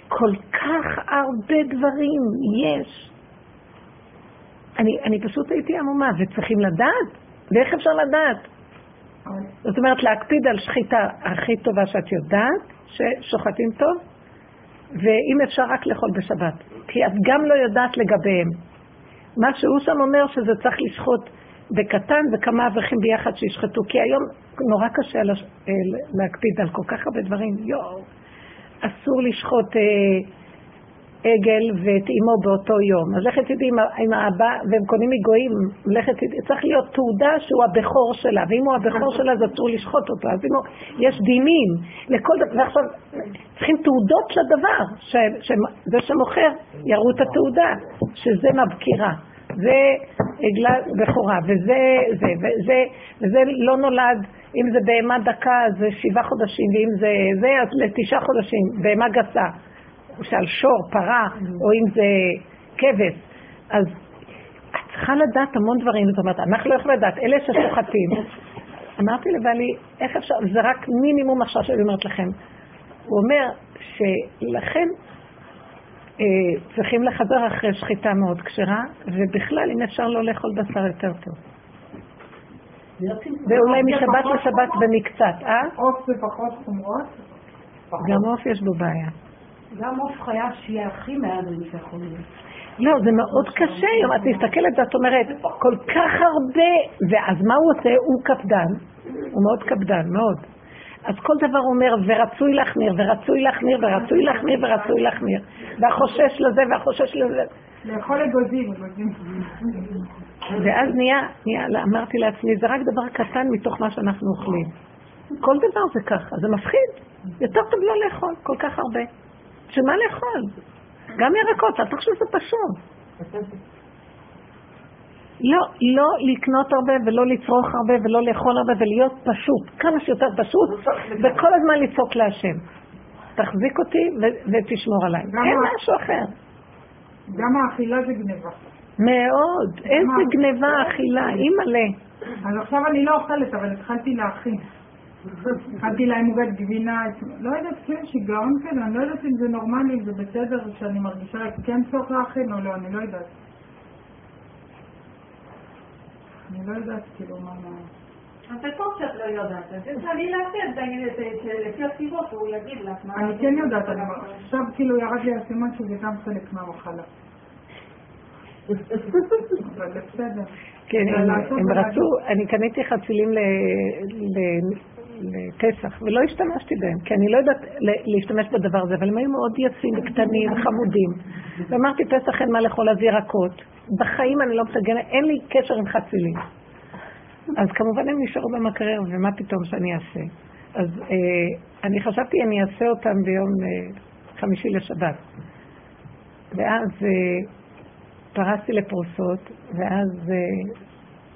כל כך הרבה דברים יש. אני, אני פשוט הייתי עמומה, וצריכים לדעת, ואיך אפשר לדעת? זאת אומרת, להקפיד על שחיטה הכי טובה שאת יודעת, ששוחטים טוב, ואם אפשר רק לאכול בשבת, כי את גם לא יודעת לגביהם. מה שהוא שם אומר שזה צריך לשחוט בקטן וכמה אברכים ביחד שישחטו, כי היום נורא קשה אה, להקפיד על כל כך הרבה דברים. יואו, אסור לשחוט אה, עגל ואת אימו באותו יום. אז לכת תדעי עם האבא, והם קונים מגויים, לכת תדעי, צריך להיות תעודה שהוא הבכור שלה, ואם הוא הבכור שלה אז אסור לשחוט אותו, אז אם הוא, יש דינים לכל דבר, ועכשיו צריכים תעודות לדבר, שזה שמוכר יראו את התעודה, שזה מבקירה. זה עגלה בכורה, וזה, זה, וזה, וזה לא נולד, אם זה בהמה דקה זה שבעה חודשים, ואם זה זה, אז לתשעה חודשים, בהמה גסה. למשל שור, פרה, או אם זה כבש. אז את צריכה לדעת המון דברים, זאת אומרת, אנחנו לא יכולים לדעת, אלה ששוחטים. אמרתי לבעלי, איך אפשר, זה רק מינימום עכשיו שאני אומרת לכם. הוא אומר שלכן צריכים לחזר אחרי שחיטה מאוד כשרה, ובכלל, אם אפשר לא לאכול בשר יותר טוב. ואולי משבת לשבת במקצת, אה? עוף זה פחות חומרות? גם עוף יש בו בעיה. גם עוף חייב שיהיה הכי מהדרים שיכולים. לא, זה מאוד קשה היום. את מסתכלת ואת אומרת, כל כך הרבה, ואז מה הוא עושה? הוא קפדן. הוא מאוד קפדן, מאוד. אז כל דבר אומר, ורצוי להחמיר, ורצוי להחמיר, ורצוי להחמיר, ורצוי להחמיר. והחושש לזה, והחושש לזה. לאכול אגוזים, אגוזים. ואז נהיה, נהיה, אמרתי לעצמי, זה רק דבר קטן מתוך מה שאנחנו אוכלים. כל דבר זה ככה, זה מפחיד. יותר טוב לא לאכול כל כך הרבה. בשביל מה לאכול? גם ירקות, אל תחשוב שזה פשוט. לא, לא לקנות הרבה ולא לצרוך הרבה ולא לאכול הרבה ולהיות פשוט, כמה שיותר פשוט, וכל הזמן לצעוק להשם. תחזיק אותי ותשמור עליי. אין משהו אחר. גם האכילה זה גניבה. מאוד. איזה גניבה אכילה, אימא'לה. אז עכשיו אני לא אוכלת, אבל התחלתי להכין. התחלתי להם עוגת גבינה, לא יודעת, כן, שיגעון כזה, אני לא יודעת אם זה נורמלי, אם זה בסדר, שאני מרגישה כן צורך להכין או לא, אני לא יודעת. אני לא יודעת, כאילו, מה... אז זה טוב שאת לא יודעת, אז תשאלי לעשות, לפי הסיבות הוא יגיד לך מה... אני כן יודעת, אבל עכשיו כאילו ירד לי הסימן שזה גם חלק מהמחלה. כן, הם רצו, אני קניתי חצילים לפסח, ולא השתמשתי בהם, כי אני לא יודעת להשתמש בדבר הזה, אבל הם היו מאוד יפים וקטנים, חמודים. ואמרתי, פסח אין מה לאכול אז ירקות. בחיים אני לא מטגנת, אין לי קשר עם חצילים. אז כמובן הם נשארו במקרר, ומה פתאום שאני אעשה? אז אה, אני חשבתי אני אעשה אותם ביום אה, חמישי לשבת. ואז אה, פרסתי לפרוסות, ואז אה,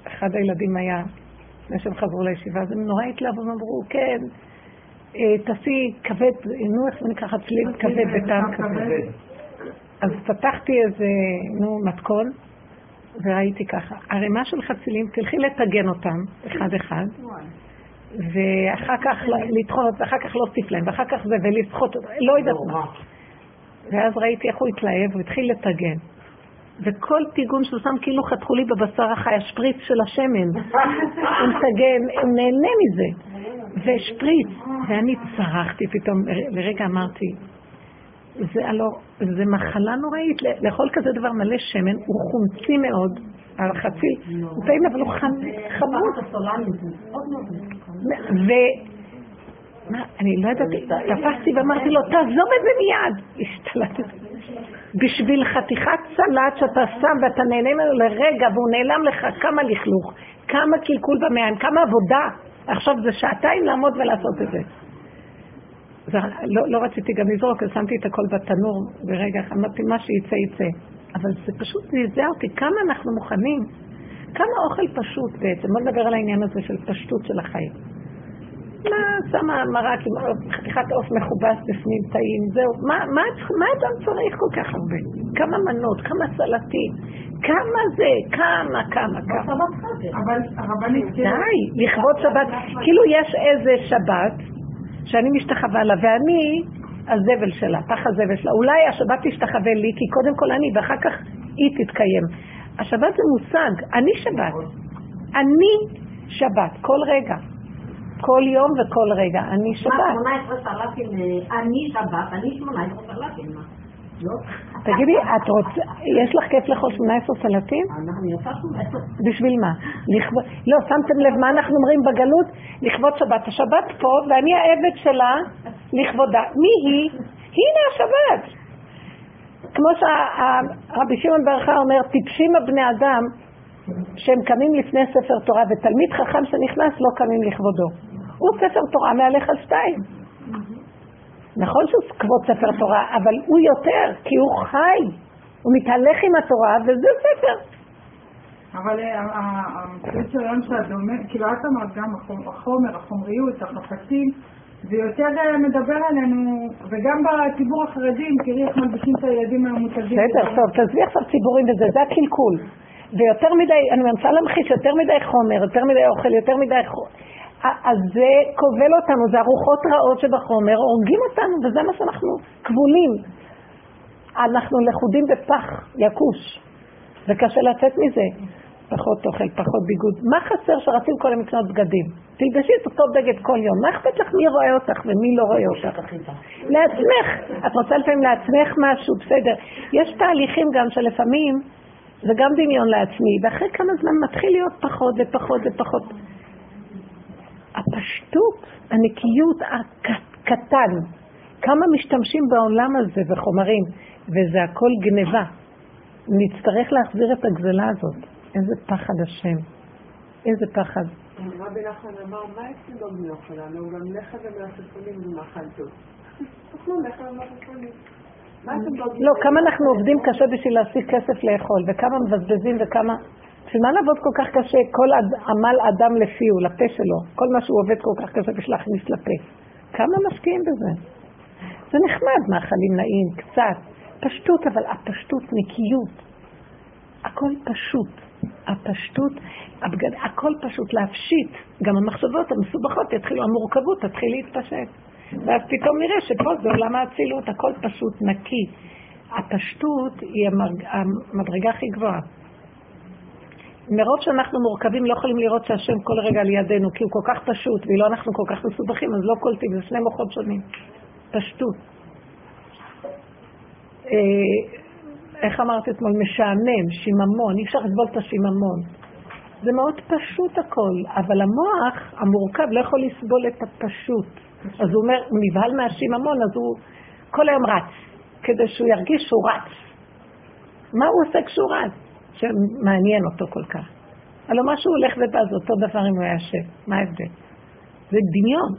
אחד הילדים היה, לפני שהם חזרו לישיבה, אז הם נורא התלהבו, הם אמרו, כן, אה, תעשי כבד, נו, איך זה נקרא חצלים כבד בטעם כבד. אז פתחתי איזה, נו, מתכון, וראיתי ככה, ערימה של חצילים, תלכי לטגן אותם, אחד-אחד, ואחר כך לטחון ואחר כך להוסיף להם, ואחר כך זה, ולסחוט לא יודעת מה. ואז ראיתי איך הוא התלהב, הוא התחיל לטגן. וכל טיגון שהוא שם כאילו חתכו לי בבשר החי, השפריץ של השמן. הוא מטגן, הוא נהנה מזה. ושפריץ. ואני צרחתי פתאום, לרגע אמרתי, זה, הלא, זה מחלה נוראית, לאכול כזה דבר מלא שמן, הוא חומצי מאוד, החציל, הוא טעים אבל הוא חמוד. מה, אני לא ידעתי, תפסתי ואמרתי לו, תעזוב את זה מיד. השתלטתי. בשביל חתיכת סלט שאתה שם ואתה נהנה ממנו לרגע והוא נעלם לך, כמה לכלוך, כמה קלקול במעיים, כמה עבודה. עכשיו זה שעתיים לעמוד ולעשות את זה. זה לא, לא רציתי גם לזרוק, אז שמתי את הכל בתנור ברגע, אמרתי מה שיצא יצא. אבל זה פשוט זעזע אותי, כמה אנחנו מוכנים, כמה אוכל פשוט בעצם, בוא נדבר על העניין הזה של פשטות של החיים. מה שמה מרק עם חתיכת עוף מכובס בפנים טעים, זהו. מה, מה, מה אדם צריך כל כך הרבה? כמה מנות, כמה סלטים, כמה זה, כמה, כמה, כמה. אבל הרבנית... די, לכבוד שבת. כאילו יש איזה שבת שאני משתחווה לה, ואני הזבל שלה, פח הזבל שלה. אולי השבת תשתחווה לי, כי קודם כל אני, ואחר כך היא תתקיים. השבת זה מושג, אני שבת. אני שבת, כל רגע. כל יום וכל רגע. אני שבת. מה, 18 סלטים, אה, אני שבת, אני 18 סלטים? לא. תגידי, את רוצה, יש לך כיף לאכול 18 סלטים? בשביל מה? לא, שמתם לב מה אנחנו אומרים בגלות? לכבוד שבת. השבת פה, ואני העבד שלה לכבודה. מי היא? הנה השבת. כמו שרבי שמעון ברכה אומר, טיפשים הבני אדם שהם קמים לפני ספר תורה, ותלמיד חכם שנכנס לא קמים לכבודו. הוא ספר תורה מהלך על שתיים. נכון שהוא כבוד ספר תורה, אבל הוא יותר, כי הוא חי, הוא מתהלך עם התורה, וזה ספר. אבל המציאות של היום שאת אומרת, כאילו את אמרת גם החומר, החומריות, החפצים, זה יותר אה, מדבר עלינו, וגם בציבור החרדי, תראי איך מלבישים את הילדים המותגים. בסדר, טוב, תעזבי עכשיו ציבורים וזה, זה הקלקול. ויותר מדי, אני מנסה להמחיש יותר מדי חומר, יותר מדי אוכל, יותר מדי... אז זה כובל אותנו, זה ארוחות רעות שבחומר, הורגים אותנו, וזה מה שאנחנו כבולים. אנחנו לכודים בפח יקוש, וקשה לצאת מזה. פחות אוכל, פחות ביגוד. מה חסר שרצים כל היום לקנות בגדים? תלבשי את אותו בגד כל יום. מה אכפת לך מי רואה אותך ומי לא רואה אותך? לעצמך. את רוצה לפעמים לעצמך משהו, בסדר. יש תהליכים גם שלפעמים זה גם דמיון לעצמי, ואחרי כמה זמן מתחיל להיות פחות ופחות ופחות. הפשטות, הנקיות הקטן, כמה משתמשים בעולם הזה בחומרים, וזה הכל גניבה. נצטרך להחזיר את הגזלה הזאת. איזה פחד השם. איזה פחד. רבי נחמן אמר, מה אצלנו בני שלנו? גם לחם ומלפפונים זה מאכל טוב. תאכלו לחם ומלפפונים. לא, כמה אנחנו עובדים קשה בשביל להשיג כסף לאכול, וכמה מבזבזים וכמה... בשביל מה לעבוד כל כך קשה? כל עמל אדם לפיו, לפה שלו. כל מה שהוא עובד כל כך קשה בשביל להכניס לפה. כמה משקיעים בזה? זה נחמד, מאכלים נעים, קצת. פשטות, אבל הפשטות, נקיות. הכל פשוט. הפשטות, הבגד... הכל פשוט להפשיט. גם המחשבות המסובכות יתחילו, המורכבות תתחיל להתפשט. ואז פתאום נראה שפה זה עולם האצילות, הכל פשוט, נקי. הפשטות היא המדרגה הכי גבוהה. מרוב שאנחנו מורכבים לא יכולים לראות שהשם כל רגע לידינו, כי הוא כל כך פשוט, ואילו אנחנו כל כך מסובכים, אז לא קולטים, זה שני מוחות שונים. פשטות. אה, איך אמרתי אתמול? משעמם, שיממון, אי אפשר לסבול את השיממון. זה מאוד פשוט הכל, אבל המוח המורכב לא יכול לסבול את הפשוט. אז הוא אומר, הוא נבהל מהשיממון, אז הוא כל היום רץ, כדי שהוא ירגיש שהוא רץ. מה הוא עושה כשהוא רץ? שמעניין אותו כל כך. הלוא מה שהוא הולך ובא זה אותו דבר אם הוא היה יושב. מה ההבדל? זה דמיון.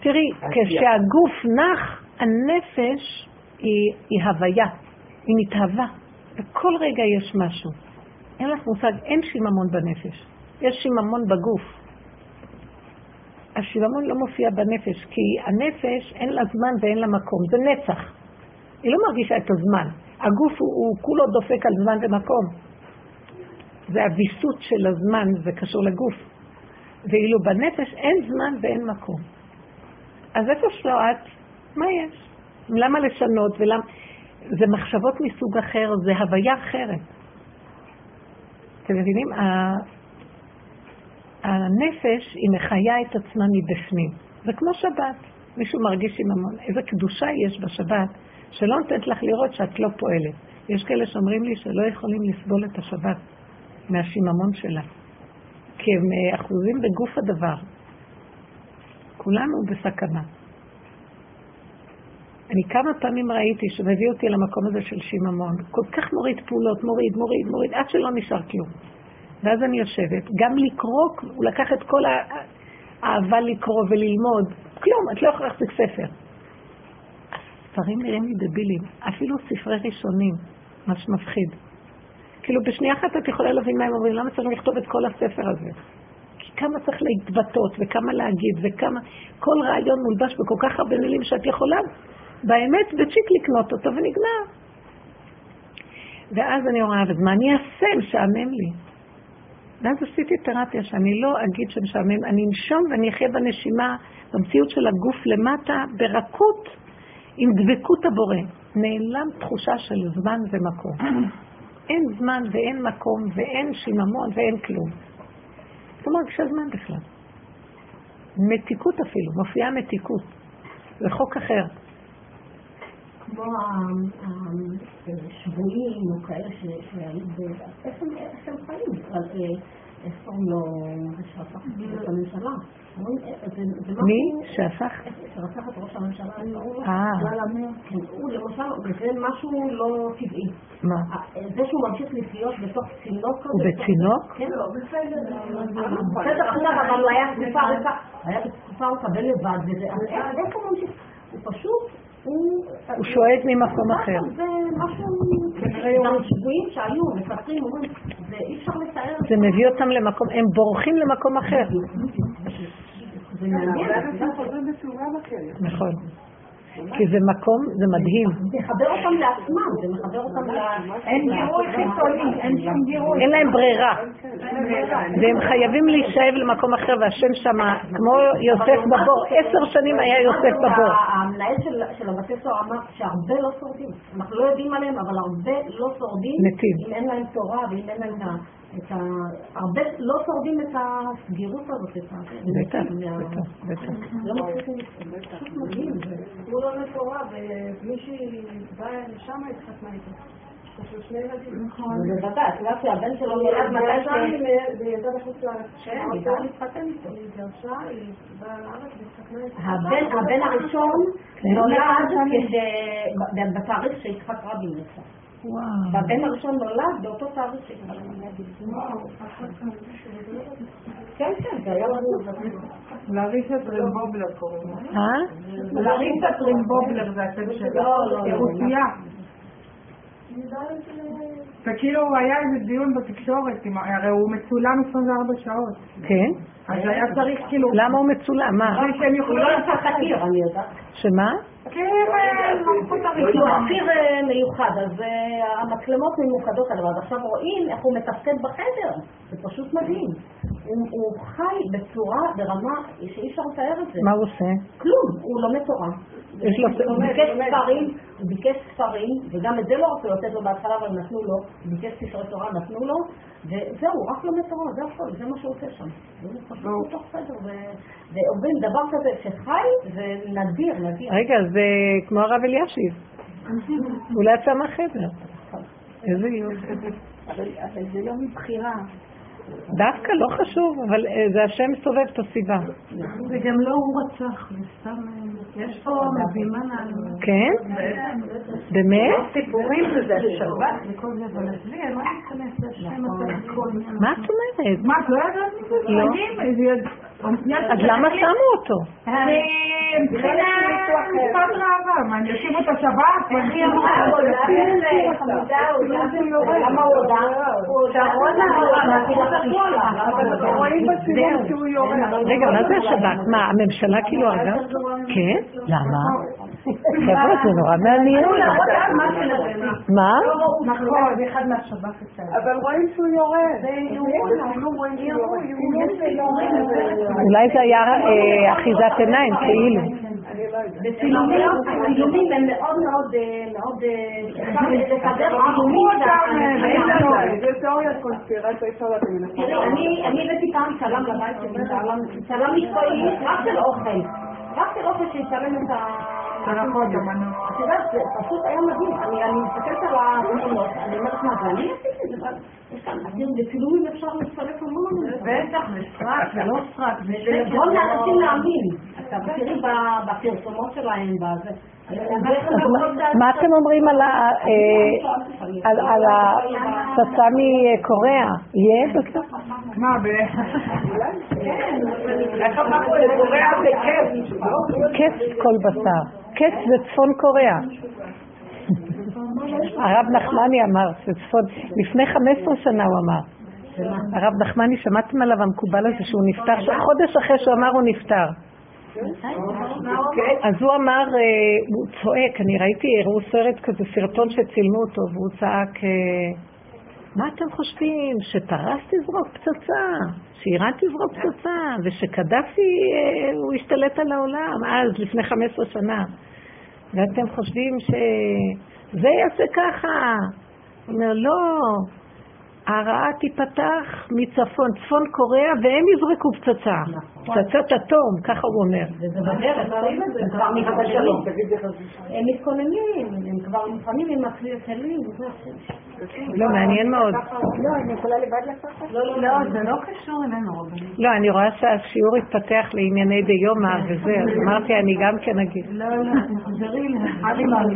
תראי, כשהגוף נח, הנפש היא, היא הוויה, היא מתהווה. בכל רגע יש משהו. אין לך מושג, אין שיממון בנפש. יש שיממון בגוף. השיממון לא מופיע בנפש, כי הנפש אין לה זמן ואין לה מקום, זה נצח. היא לא מרגישה את הזמן. הגוף הוא, הוא כולו דופק על זמן ומקום. זה הוויסות של הזמן, זה קשור לגוף. ואילו בנפש אין זמן ואין מקום. אז איפה שלא את, מה יש? למה לשנות ולמה... זה מחשבות מסוג אחר, זה הוויה אחרת. אתם מבינים? הנפש היא מחיה את עצמה מבפנים. זה כמו שבת. מישהו מרגיש עם המון. איזה קדושה יש בשבת, שלא נותנת לך לראות שאת לא פועלת. יש כאלה שאומרים לי שלא יכולים לסבול את השבת מהשיממון שלה, כי הם אה, אחוזים בגוף הדבר. כולנו בסכנה. אני כמה פעמים ראיתי שמביא אותי למקום הזה של שיממון, כל כך מוריד פעולות, מוריד, מוריד, מוריד, עד שלא נשאר כלום. ואז אני יושבת, גם לקרוא, הוא לקח את כל האהבה לקרוא וללמוד, כלום, את לא יכולה להחזיק ספר. הספרים נראים לי דבילים, אפילו ספרי ראשונים, מה שמפחיד. כאילו בשנייה אחת את יכולה להבין מה הם אומרים, למה צריך לכתוב את כל הספר הזה? כי כמה צריך להתבטאות, וכמה להגיד, וכמה... כל רעיון מולבש בכל כך הרבה מילים שאת יכולה באמת בצ'יק לקנות אותו ונגמר. ואז אני רואה, אז מה אני אעשה? משעמם לי. ואז עשיתי תרפיה שאני לא אגיד שמשעמם, אני אנשום ואני אחיה בנשימה, במציאות של הגוף למטה, ברכות, עם דבקות הבורא. נעלם תחושה של זמן ומקום. אין זמן ואין מקום ואין שיממון ואין כלום. לא מרגישה זמן בכלל. מתיקות אפילו, מופיעה מתיקות. זה חוק אחר. כמו השבויים או כאלה שהיו. איפה הם חיים בכלל? איך קוראים לו? שהפך את הממשלה. מי? שהפך? שרצח את ראש הממשלה. אה. כן, הוא למשל, זה משהו לא טבעי. מה? זה שהוא ממשיך לחיות בתוך צינוק כזה. הוא בצינוק? כן, לא, בסדר. בסדר, אבל הוא היה תקופה ארוכה. היה תקופה ארוכה ולבד. איך. הוא שואג ממקום אחר. זה משהו, גם שבויים שהיו, מפטרים, אומרים, זה אי אפשר לתאר. זה מביא אותם למקום, הם בורחים למקום אחר. זה מעניין. נכון. כי זה מקום, זה מדהים. זה מחבר אותם לעצמם, זה מחבר אותם ל... אין גירוי חיצוני, אין שום גירוי. אין להם ברירה. והם חייבים להישאב למקום אחר, והשם שמה, כמו יוסף בבור, עשר שנים היה יוסף בבור. המנהל של הבתי סוהר אמר שהרבה לא שורדים. אנחנו לא יודעים עליהם, אבל הרבה לא שורדים. מתים. אם אין להם תורה ואם אין להם את ה... הרבה לא שורדים את הסגירות הזאת, את ה... בטח, בטח, בטח. לא פשוט מדהים. הוא לא מפורע, ומישהי באה לשם התחתנה איתו. נכון. בוודאי, את יודעת שהבן שלו נולד מתי ש... והיא יצאה בחוץ לארץ. כן, היא רוצה להתחתן איתו. היא התגרשה, היא באה לארץ והתחתנה איתו. הבן הראשון נולד בתאריך שיצחק רבין יצא. והבן הראשון נולד באותו תאריך שכבר כן, כן, זה היה לנו... לאריסה טרימבובלר קוראים לה. אה? לאריסה טרימבובלר זה השם שלה. היא רוסיה. וכאילו היה איזה דיון בתקשורת, הרי הוא מצולם 24 שעות. כן. אז היה צריך כאילו... למה הוא מצולם? מה? הוא לא יצא תחקיר, אני יודעת. שמה? כן, הוא תחקיר מיוחד, אז אה, המצלמות מיוחדות עליו, אז עכשיו רואים איך הוא מתפקד בחדר, זה פשוט מדהים. הוא חי בצורה, ברמה שאי אפשר לתאר את זה. מה הוא עושה? כלום, הוא לומד תורה. הוא ביקש ספרים, הוא ביקש ספרים, וגם את זה לא רצו לתת לו בהתחלה, אבל נתנו לו, ביקש ספרי תורה, נתנו לו, וזהו, רק לומד תורה, זה הכל, זה מה שהוא עושה שם. הוא פשוט בתוך סדר, ואומרים דבר כזה שחי, זה נדיר, נדיר. רגע, זה כמו הרב אלישיב. הוא לא יצא מהחדר. איזה יופי. אבל זה לא מבחירה. דווקא לא חשוב, אבל אה, זה השם סובב את הסיבה. וגם לא הוא רצח, זה סתם, אה, יש פה מבימן על... כן? באמת? סיפורים שזה השבת וכל זה, אבל עזבי, אני לא מתכנס לשם מה את אומרת? מה, את לא יודעת מזה? לא. אז למה שמו אותו? מבחינת תקופת ראווה, מה, אני אשים אותו שבת? איך היא אמרה? למה הוא הודה? הוא הודה רגע, מה זה השבת? מה, הממשלה כאילו אותו? כן? למה? חבר'ה, זה נורא מעניין. מה? נכון, אחד מהשבת אבל רואים שהוא יורד. אולי זה היה אחיזת עיניים, כאילו. וצילומים הם מאוד מאוד, מאוד, אפשר לסדר צילומים. זה תיאוריית קונספירציה, אפשר לדעת אני הבאתי פעם צלם לבית שלי, צלם מקצועי, רק של אוכל. של אוכל שיצלם את ה... את יודעת, זה פשוט היה מדהים. אני מסתכלת על התמונות, אני אומרת, מה, ואני עשיתי את זה? יש כאן, בצילומים אפשר לצרף המון. בטח, זה סרק, זה לא סרק. זה לגרום לאנשים להאמין. אתה תראי בפרסומות שלהם, בזה. מה אתם אומרים על הפצצה מקוריאה? יהיה בסוף? מה. איך אמרנו לקוריאה זה כיף? כיף כל בשר. כיף זה צפון קוריאה. הרב נחמני אמר, לפני 15 שנה הוא אמר. הרב נחמני, שמעתם עליו המקובל הזה שהוא נפטר, חודש אחרי שהוא אמר הוא נפטר. אז הוא אמר, אה, הוא צועק, אני ראיתי, הראו סרט כזה, סרטון שצילמו אותו, והוא צעק, אה, מה אתם חושבים, שטרס תזרוק פצצה, שאיראן תזרוק פצצה, ושקדאפי אה, הוא ישתלט על העולם, אז, לפני 15 שנה. ואתם חושבים שזה יעשה ככה. הוא אומר, לא, הרעה תיפתח מצפון, צפון קוריאה, והם יזרקו פצצה. נכון. פצצת אטום, ככה הוא אומר. וזה בדרך, את זה, כבר השלום. הם מתכוננים, הם כבר מוכנים עם הכלים. לא, מעניין מאוד. לא, אני יכולה לבד לקחת? לא, לא, לא, זה לא קשור אלינו. לא, אני רואה שהשיעור התפתח לענייני דיומא וזה, אז אמרתי, אני גם כן אגיד. לא, לא, תחזרי ל...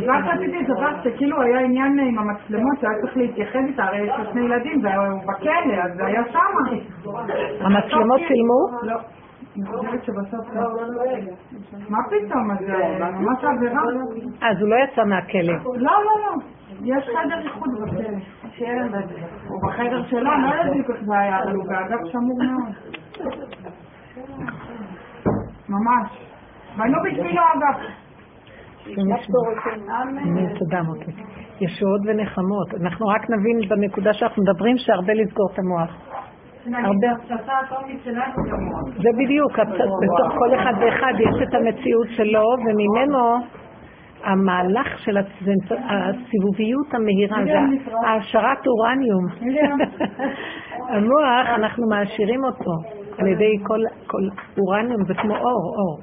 רק רציתי לדבר שכאילו היה עניין עם המצלמות שהיה צריך להתייחס איתה, הרי יש לו שני ילדים. והוא בכלא, אז זה היה שמה. המצלמות צילמו? לא. אני חושבת שבסוף לא. מה פתאום? זה ממש עבירה. אז הוא לא יצא מהכלא. לא, לא, לא. יש חדר איחוד בכלא. הוא בחדר שלו, לא יודעת איך זה היה, אבל הוא באגף שמור מאוד. ממש. בנו בשבילו אגף. תודה מוטי. ישועות ונחמות. אנחנו רק נבין בנקודה שאנחנו מדברים שהרבה לסגור את המוח. זה בדיוק, בתוך כל אחד ואחד יש את המציאות שלו, וממנו המהלך של הסיבוביות המהירה, העשרת אורניום. המוח, אנחנו מעשירים אותו על ידי כל אורניום, זה כמו אור, אור.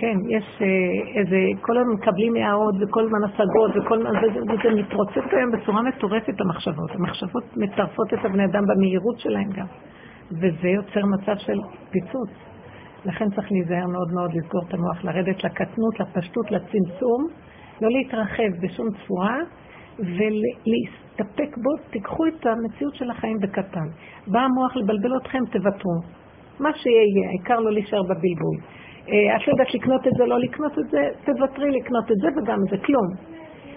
כן, יש אה, איזה, כל הזמן מקבלים הערות וכל הזמן השגות וכל הזמן, וזה מתרוצץ היום בצורה מטורפת המחשבות. המחשבות מטרפות את הבני אדם במהירות שלהם גם. וזה יוצר מצב של פיצוץ. לכן צריך להיזהר מאוד מאוד לסגור את המוח, לרדת לקטנות, לפשטות, לצמצום, לא להתרחב בשום צורה, ולהסתפק בו, תיקחו את המציאות של החיים בקטן. בא המוח לבלבל אתכם, תוותרו. מה שיהיה, העיקר לא להישאר בבלבול. אה, את לא יודעת לקנות את זה, לא לקנות את זה, תוותרי לקנות את זה וגם זה, כלום.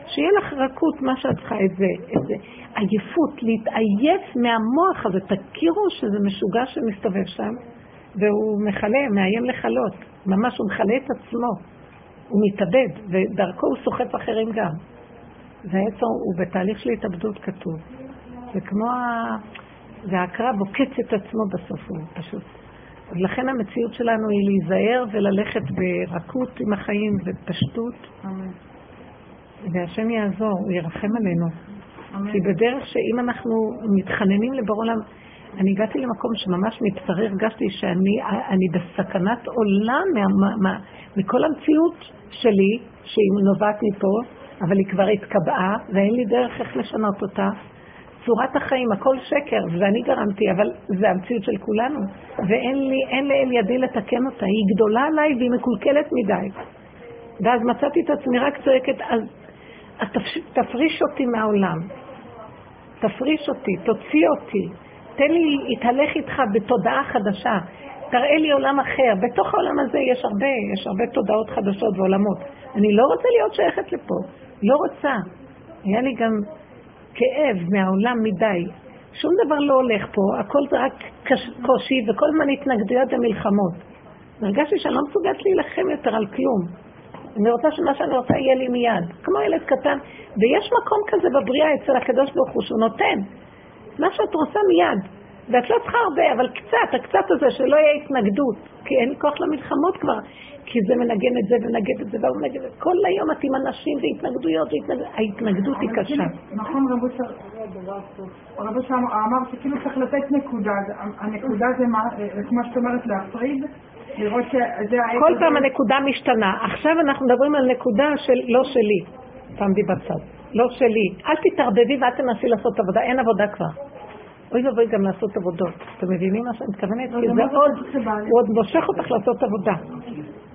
שיהיה לך רכות, מה שאת צריכה, את זה, את זה. עייפות, להתעייף מהמוח הזה. תכירו שזה משוגע שמסתובב שם, והוא מכלה, מאיים לכלות. ממש הוא מכלה את עצמו. הוא מתאבד, ודרכו הוא סוחף אחרים גם. והעצר הוא בתהליך של התאבדות כתוב. זה כמו ה... והקרב עוקץ את עצמו בסוף, הוא פשוט. לכן המציאות שלנו היא להיזהר וללכת ברכות עם החיים ופשטות. אמן. והשם יעזור, הוא ירחם עלינו. אמן. כי בדרך שאם אנחנו מתחננים לבור עולם, אני הגעתי למקום שממש מבשרי הרגשתי שאני בסכנת עולם מה, מה, מכל המציאות שלי, שהיא נובעת מפה, אבל היא כבר התקבעה, ואין לי דרך איך לשנות אותה. צורת החיים, הכל שקר, ואני גרמתי, אבל זה המציאות של כולנו. ואין לי, אין לאל ידי לתקן אותה. היא גדולה עליי והיא מקולקלת מדי. ואז מצאתי את עצמי רק צועקת, אז תפריש אותי מהעולם. תפריש אותי, תוציא אותי. תן לי להתהלך איתך בתודעה חדשה. תראה לי עולם אחר. בתוך העולם הזה יש הרבה, יש הרבה תודעות חדשות ועולמות. אני לא רוצה להיות שייכת לפה. לא רוצה. היה לי גם כאב מהעולם מדי. שום דבר לא הולך פה, הכל זה רק קושי וכל הזמן התנגדויות ומלחמות. הרגשתי שאני לא מסוגלת להילחם יותר על כלום. אני רוצה שמה שאני רוצה יהיה לי מיד, כמו ילד קטן, ויש מקום כזה בבריאה אצל הקדוש ברוך הוא שהוא נותן. מה שאת רוצה מיד. ואת לא צריכה הרבה, אבל קצת, הקצת הזה, שלא יהיה התנגדות, כי אין כוח למלחמות כבר, כי זה מנגן את זה ומנגן את זה והוא מנגן את זה. כל היום את עם אנשים והתנגדויות, ההתנגדות היא קשה. נכון, רבו שם אמר שכאילו צריך לתת נקודה, הנקודה זה מה, שאת אומרת, להפריד. כל פעם הנקודה משתנה. עכשיו אנחנו מדברים על נקודה של לא שלי. שמתי בצד. לא שלי. אל תתערבבי ואל תנסי לעשות עבודה, אין עבודה כבר. אוי ואבוי גם לעשות עבודות. אתם מבינים מה שאני מתכוונת? כי זה עוד, הוא עוד מושך אותך לעשות עבודה.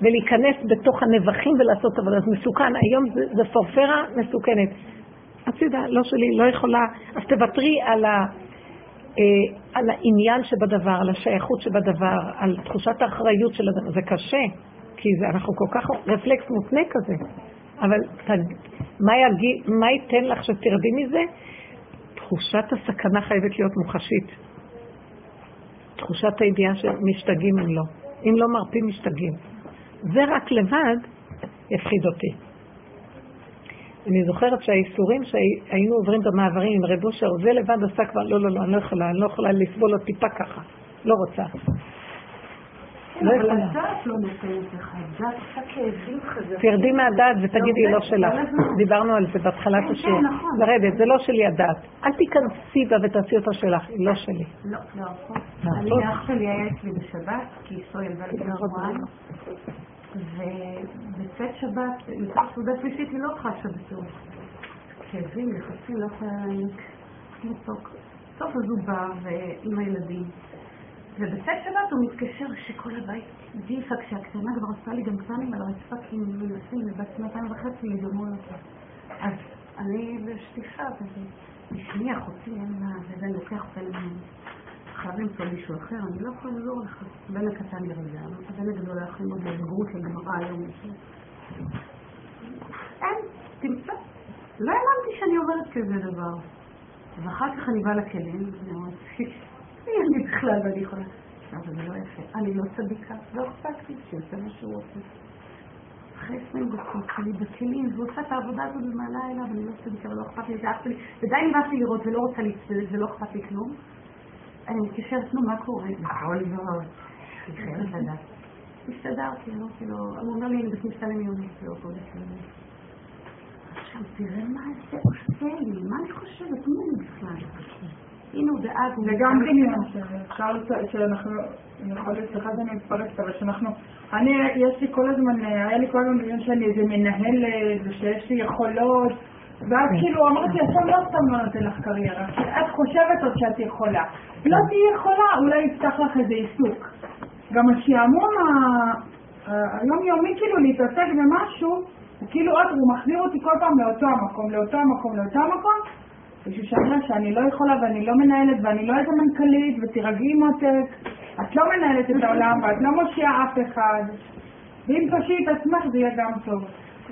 ולהיכנס בתוך הנבחים ולעשות עבודה. זה מסוכן. היום זה, פורפרה מסוכנת. הצידה, לא שלי, לא יכולה. אז תוותרי על, ה, אה, על העניין שבדבר, על השייכות שבדבר, על תחושת האחריות של הדבר. זה קשה, כי זה, אנחנו כל כך רפלקס מותנה כזה. אבל תג, מה, יגיד, מה ייתן לך שתרדי מזה? תחושת הסכנה חייבת להיות מוחשית. תחושת הידיעה שמשתגעים אם לא. אם לא מרפים משתגעים. זה רק לבד יפחיד אותי. אני זוכרת שהאיסורים שהיינו עוברים במעברים עם רב אושר, זה לבד עשה כבר, לא, לא, לא, אני לא יכולה, אני לא יכולה לסבול עוד טיפה ככה. לא רוצה. לא. אבל הדעת לא נותנת לך, הדעת עושה כאבים חזקים. תרדי מהדעת ותגידי לא שלך. דיברנו על זה בהתחלת כן, השיעור. כן, נכון. לרדת, זה לא שלי הדעת. אל תיכנסי בה ותעשי אותה שלך, היא לא שלי. לא, לא. אני אח שלי היה אצלי בשבת, כי אשתו ילדה לי בשבועיים. ובצאת שבת, לקראת סעודה שלישית היא לא חשה בטוב. כאבים, לחצים, לא יכולה להעניק. טוב, אז הוא בא עם הילדים. ובצאת שבת הוא מתקשר שכל הבית דיפה, כשהקטנה כבר עשתה לי גם קטנים על הרצפה כי מנסים לבת שנתיים וחצי לגמור אותה. אז אני בשטיפה, בשמי אחותי אין לה, וזה לוקח למעלה. חייב למצוא מישהו אחר, אני לא יכולה לעזור לך. הבן הקטן ירגע, הבן הגדול יכול ללמוד לבגרות לגמרא היום. אין, תמצא. לא האמנתי שאני עוברת כזה דבר. ואחר כך אני באה לכלים, ואני אומרת, אני בכלל ואני יכולה. אבל זה לא יפה. אני לא צדיקה, לא אכפת לי, שיוצא מה שהוא רוצה. אחרי עשרים דקות שלי בכלים, והוא עושה את העבודה הזאת במעלה אליו, אני לא צדיקה ולא אכפת לי, זה אף לי, ודי נמאס לי לראות ולא רוצה להצטדק ולא אכפת לי כלום. אני מתקשרת, נו, מה קורה? נכון, מאוד. אני חייבת לדעת. הסתדרתי, אמרתי לו, הוא אומר לי, אני בכניסה למיונית, לא למיונית. עכשיו, תראה מה זה עושה לי, מה אני חושבת, מי אני בכלל? הנה הוא דאג. זה גם דמיון, שאפשר, שאנחנו, יכול להיות, סליחה שאני מתפרקת, אבל שאנחנו, אני, יש לי כל הזמן, היה לי כל הזמן דמיון שאני איזה מנהלת, ושיש לי יכולות, ואז כן. כאילו אמרתי, השם לא סתם לא נותן לך קריירה, את חושבת עוד שאת יכולה. לא תהיי יכולה, אולי יפתח לך איזה עיסוק. גם השעמום היומיומי כאילו להתעסק במשהו, הוא כאילו עוד הוא מחזיר אותי כל פעם לאותו המקום, לאותו המקום, לאותו המקום, שאומר שאני לא יכולה ואני לא מנהלת ואני לא איזה מנכ"לית ותירגעי מותק, את לא מנהלת את העולם ואת לא מושיעה אף אחד, ואם תושיעי את עצמך זה יהיה גם טוב.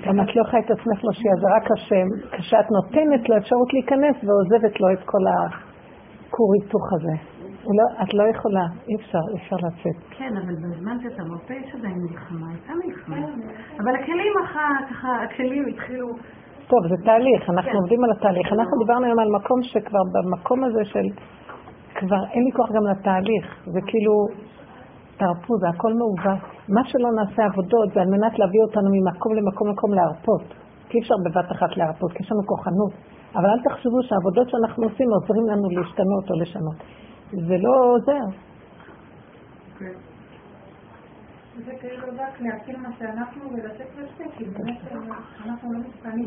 גם את לא יכולה את עצמך להושיע, זה רק השם. כשאת נותנת לו אפשרות להיכנס ועוזבת לו את כל הכור היתוך הזה. לא, את לא יכולה, אי אפשר, אי אפשר לצאת. כן, אבל בזמן שאתה מרפא יש עדיין מלחמה, הייתה מלחמה. אבל הכלים ככה, הכלים התחילו... טוב, זה תהליך, אנחנו כן. עובדים על התהליך. אנחנו דיברנו היום על מקום שכבר במקום הזה של... כבר אין לי כוח גם לתהליך. זה כאילו, תרפו, זה הכל מעוות. מה שלא נעשה עבודות זה על מנת להביא אותנו ממקום למקום למקום להרפות. כי אי אפשר בבת אחת להרפות, כי יש לנו כוחנות. אבל אל תחשבו שהעבודות שאנחנו עושים עוזרים לנו להשתנות או לשנות. זה לא עוזר. זה כאילו רק להכיר מה שאנחנו ולצאת לזה, כי באמת אנחנו לא מתקנים.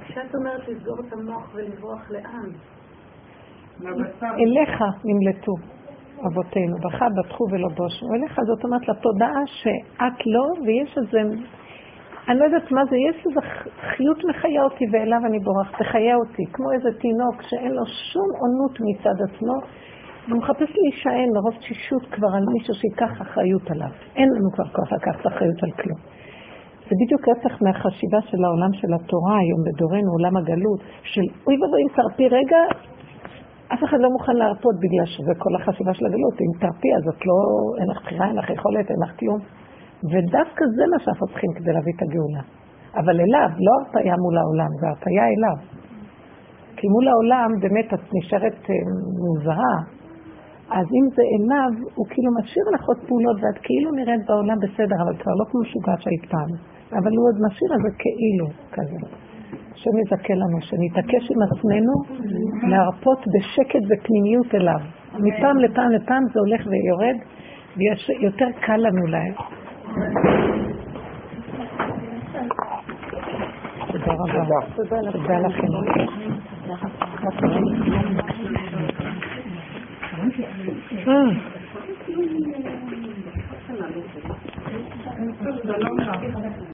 כשאת אומרת לסגור את המוח ולברוח לאן? אליך נמלטו אבותינו, בכה בטחו ולא בושו. אליך זאת אומרת לתודעה שאת לא, ויש איזה אני לא יודעת מה זה, יש איזו חיות מחיה אותי ואליו אני בורחת, תחיה אותי, כמו איזה תינוק שאין לו שום עונות מצד עצמו, והוא מחפש להישען מרוב תשישות כבר על מישהו שיקח אחריות עליו. אין לנו כבר כוח לקחת אחריות על כלום. זה בדיוק רצח מהחשיבה של העולם של התורה היום בדורנו, עולם הגלות, של אוי ואבוי אם תרפי רגע, אף אחד לא מוכן להרפות בגלל שזה כל החשיבה של הגלות. אם תרפי אז את לא, אין לך בחירה, אין לך יכולת, אין לך כלום. ודווקא זה מה שאנחנו צריכים כדי להביא את הגאולה. אבל אליו, לא הרפאיה מול העולם, זה הרפאיה אליו. כי מול העולם באמת את נשארת אה, מוזרה, אז אם זה אליו, הוא כאילו משאיר לך עוד פעולות ואת כאילו נראית בעולם בסדר, אבל כבר לא כמו משוגעת שהיית פעם. אבל הוא עוד משאיר את זה כאילו, כזה. השם יזכה לנו, שנתעקש עם עצמנו להרפות בשקט ופנימיות אליו. מפעם לפעם לפעם זה הולך ויורד, ויותר קל לנו להם. תודה רבה. תודה לכם. אה.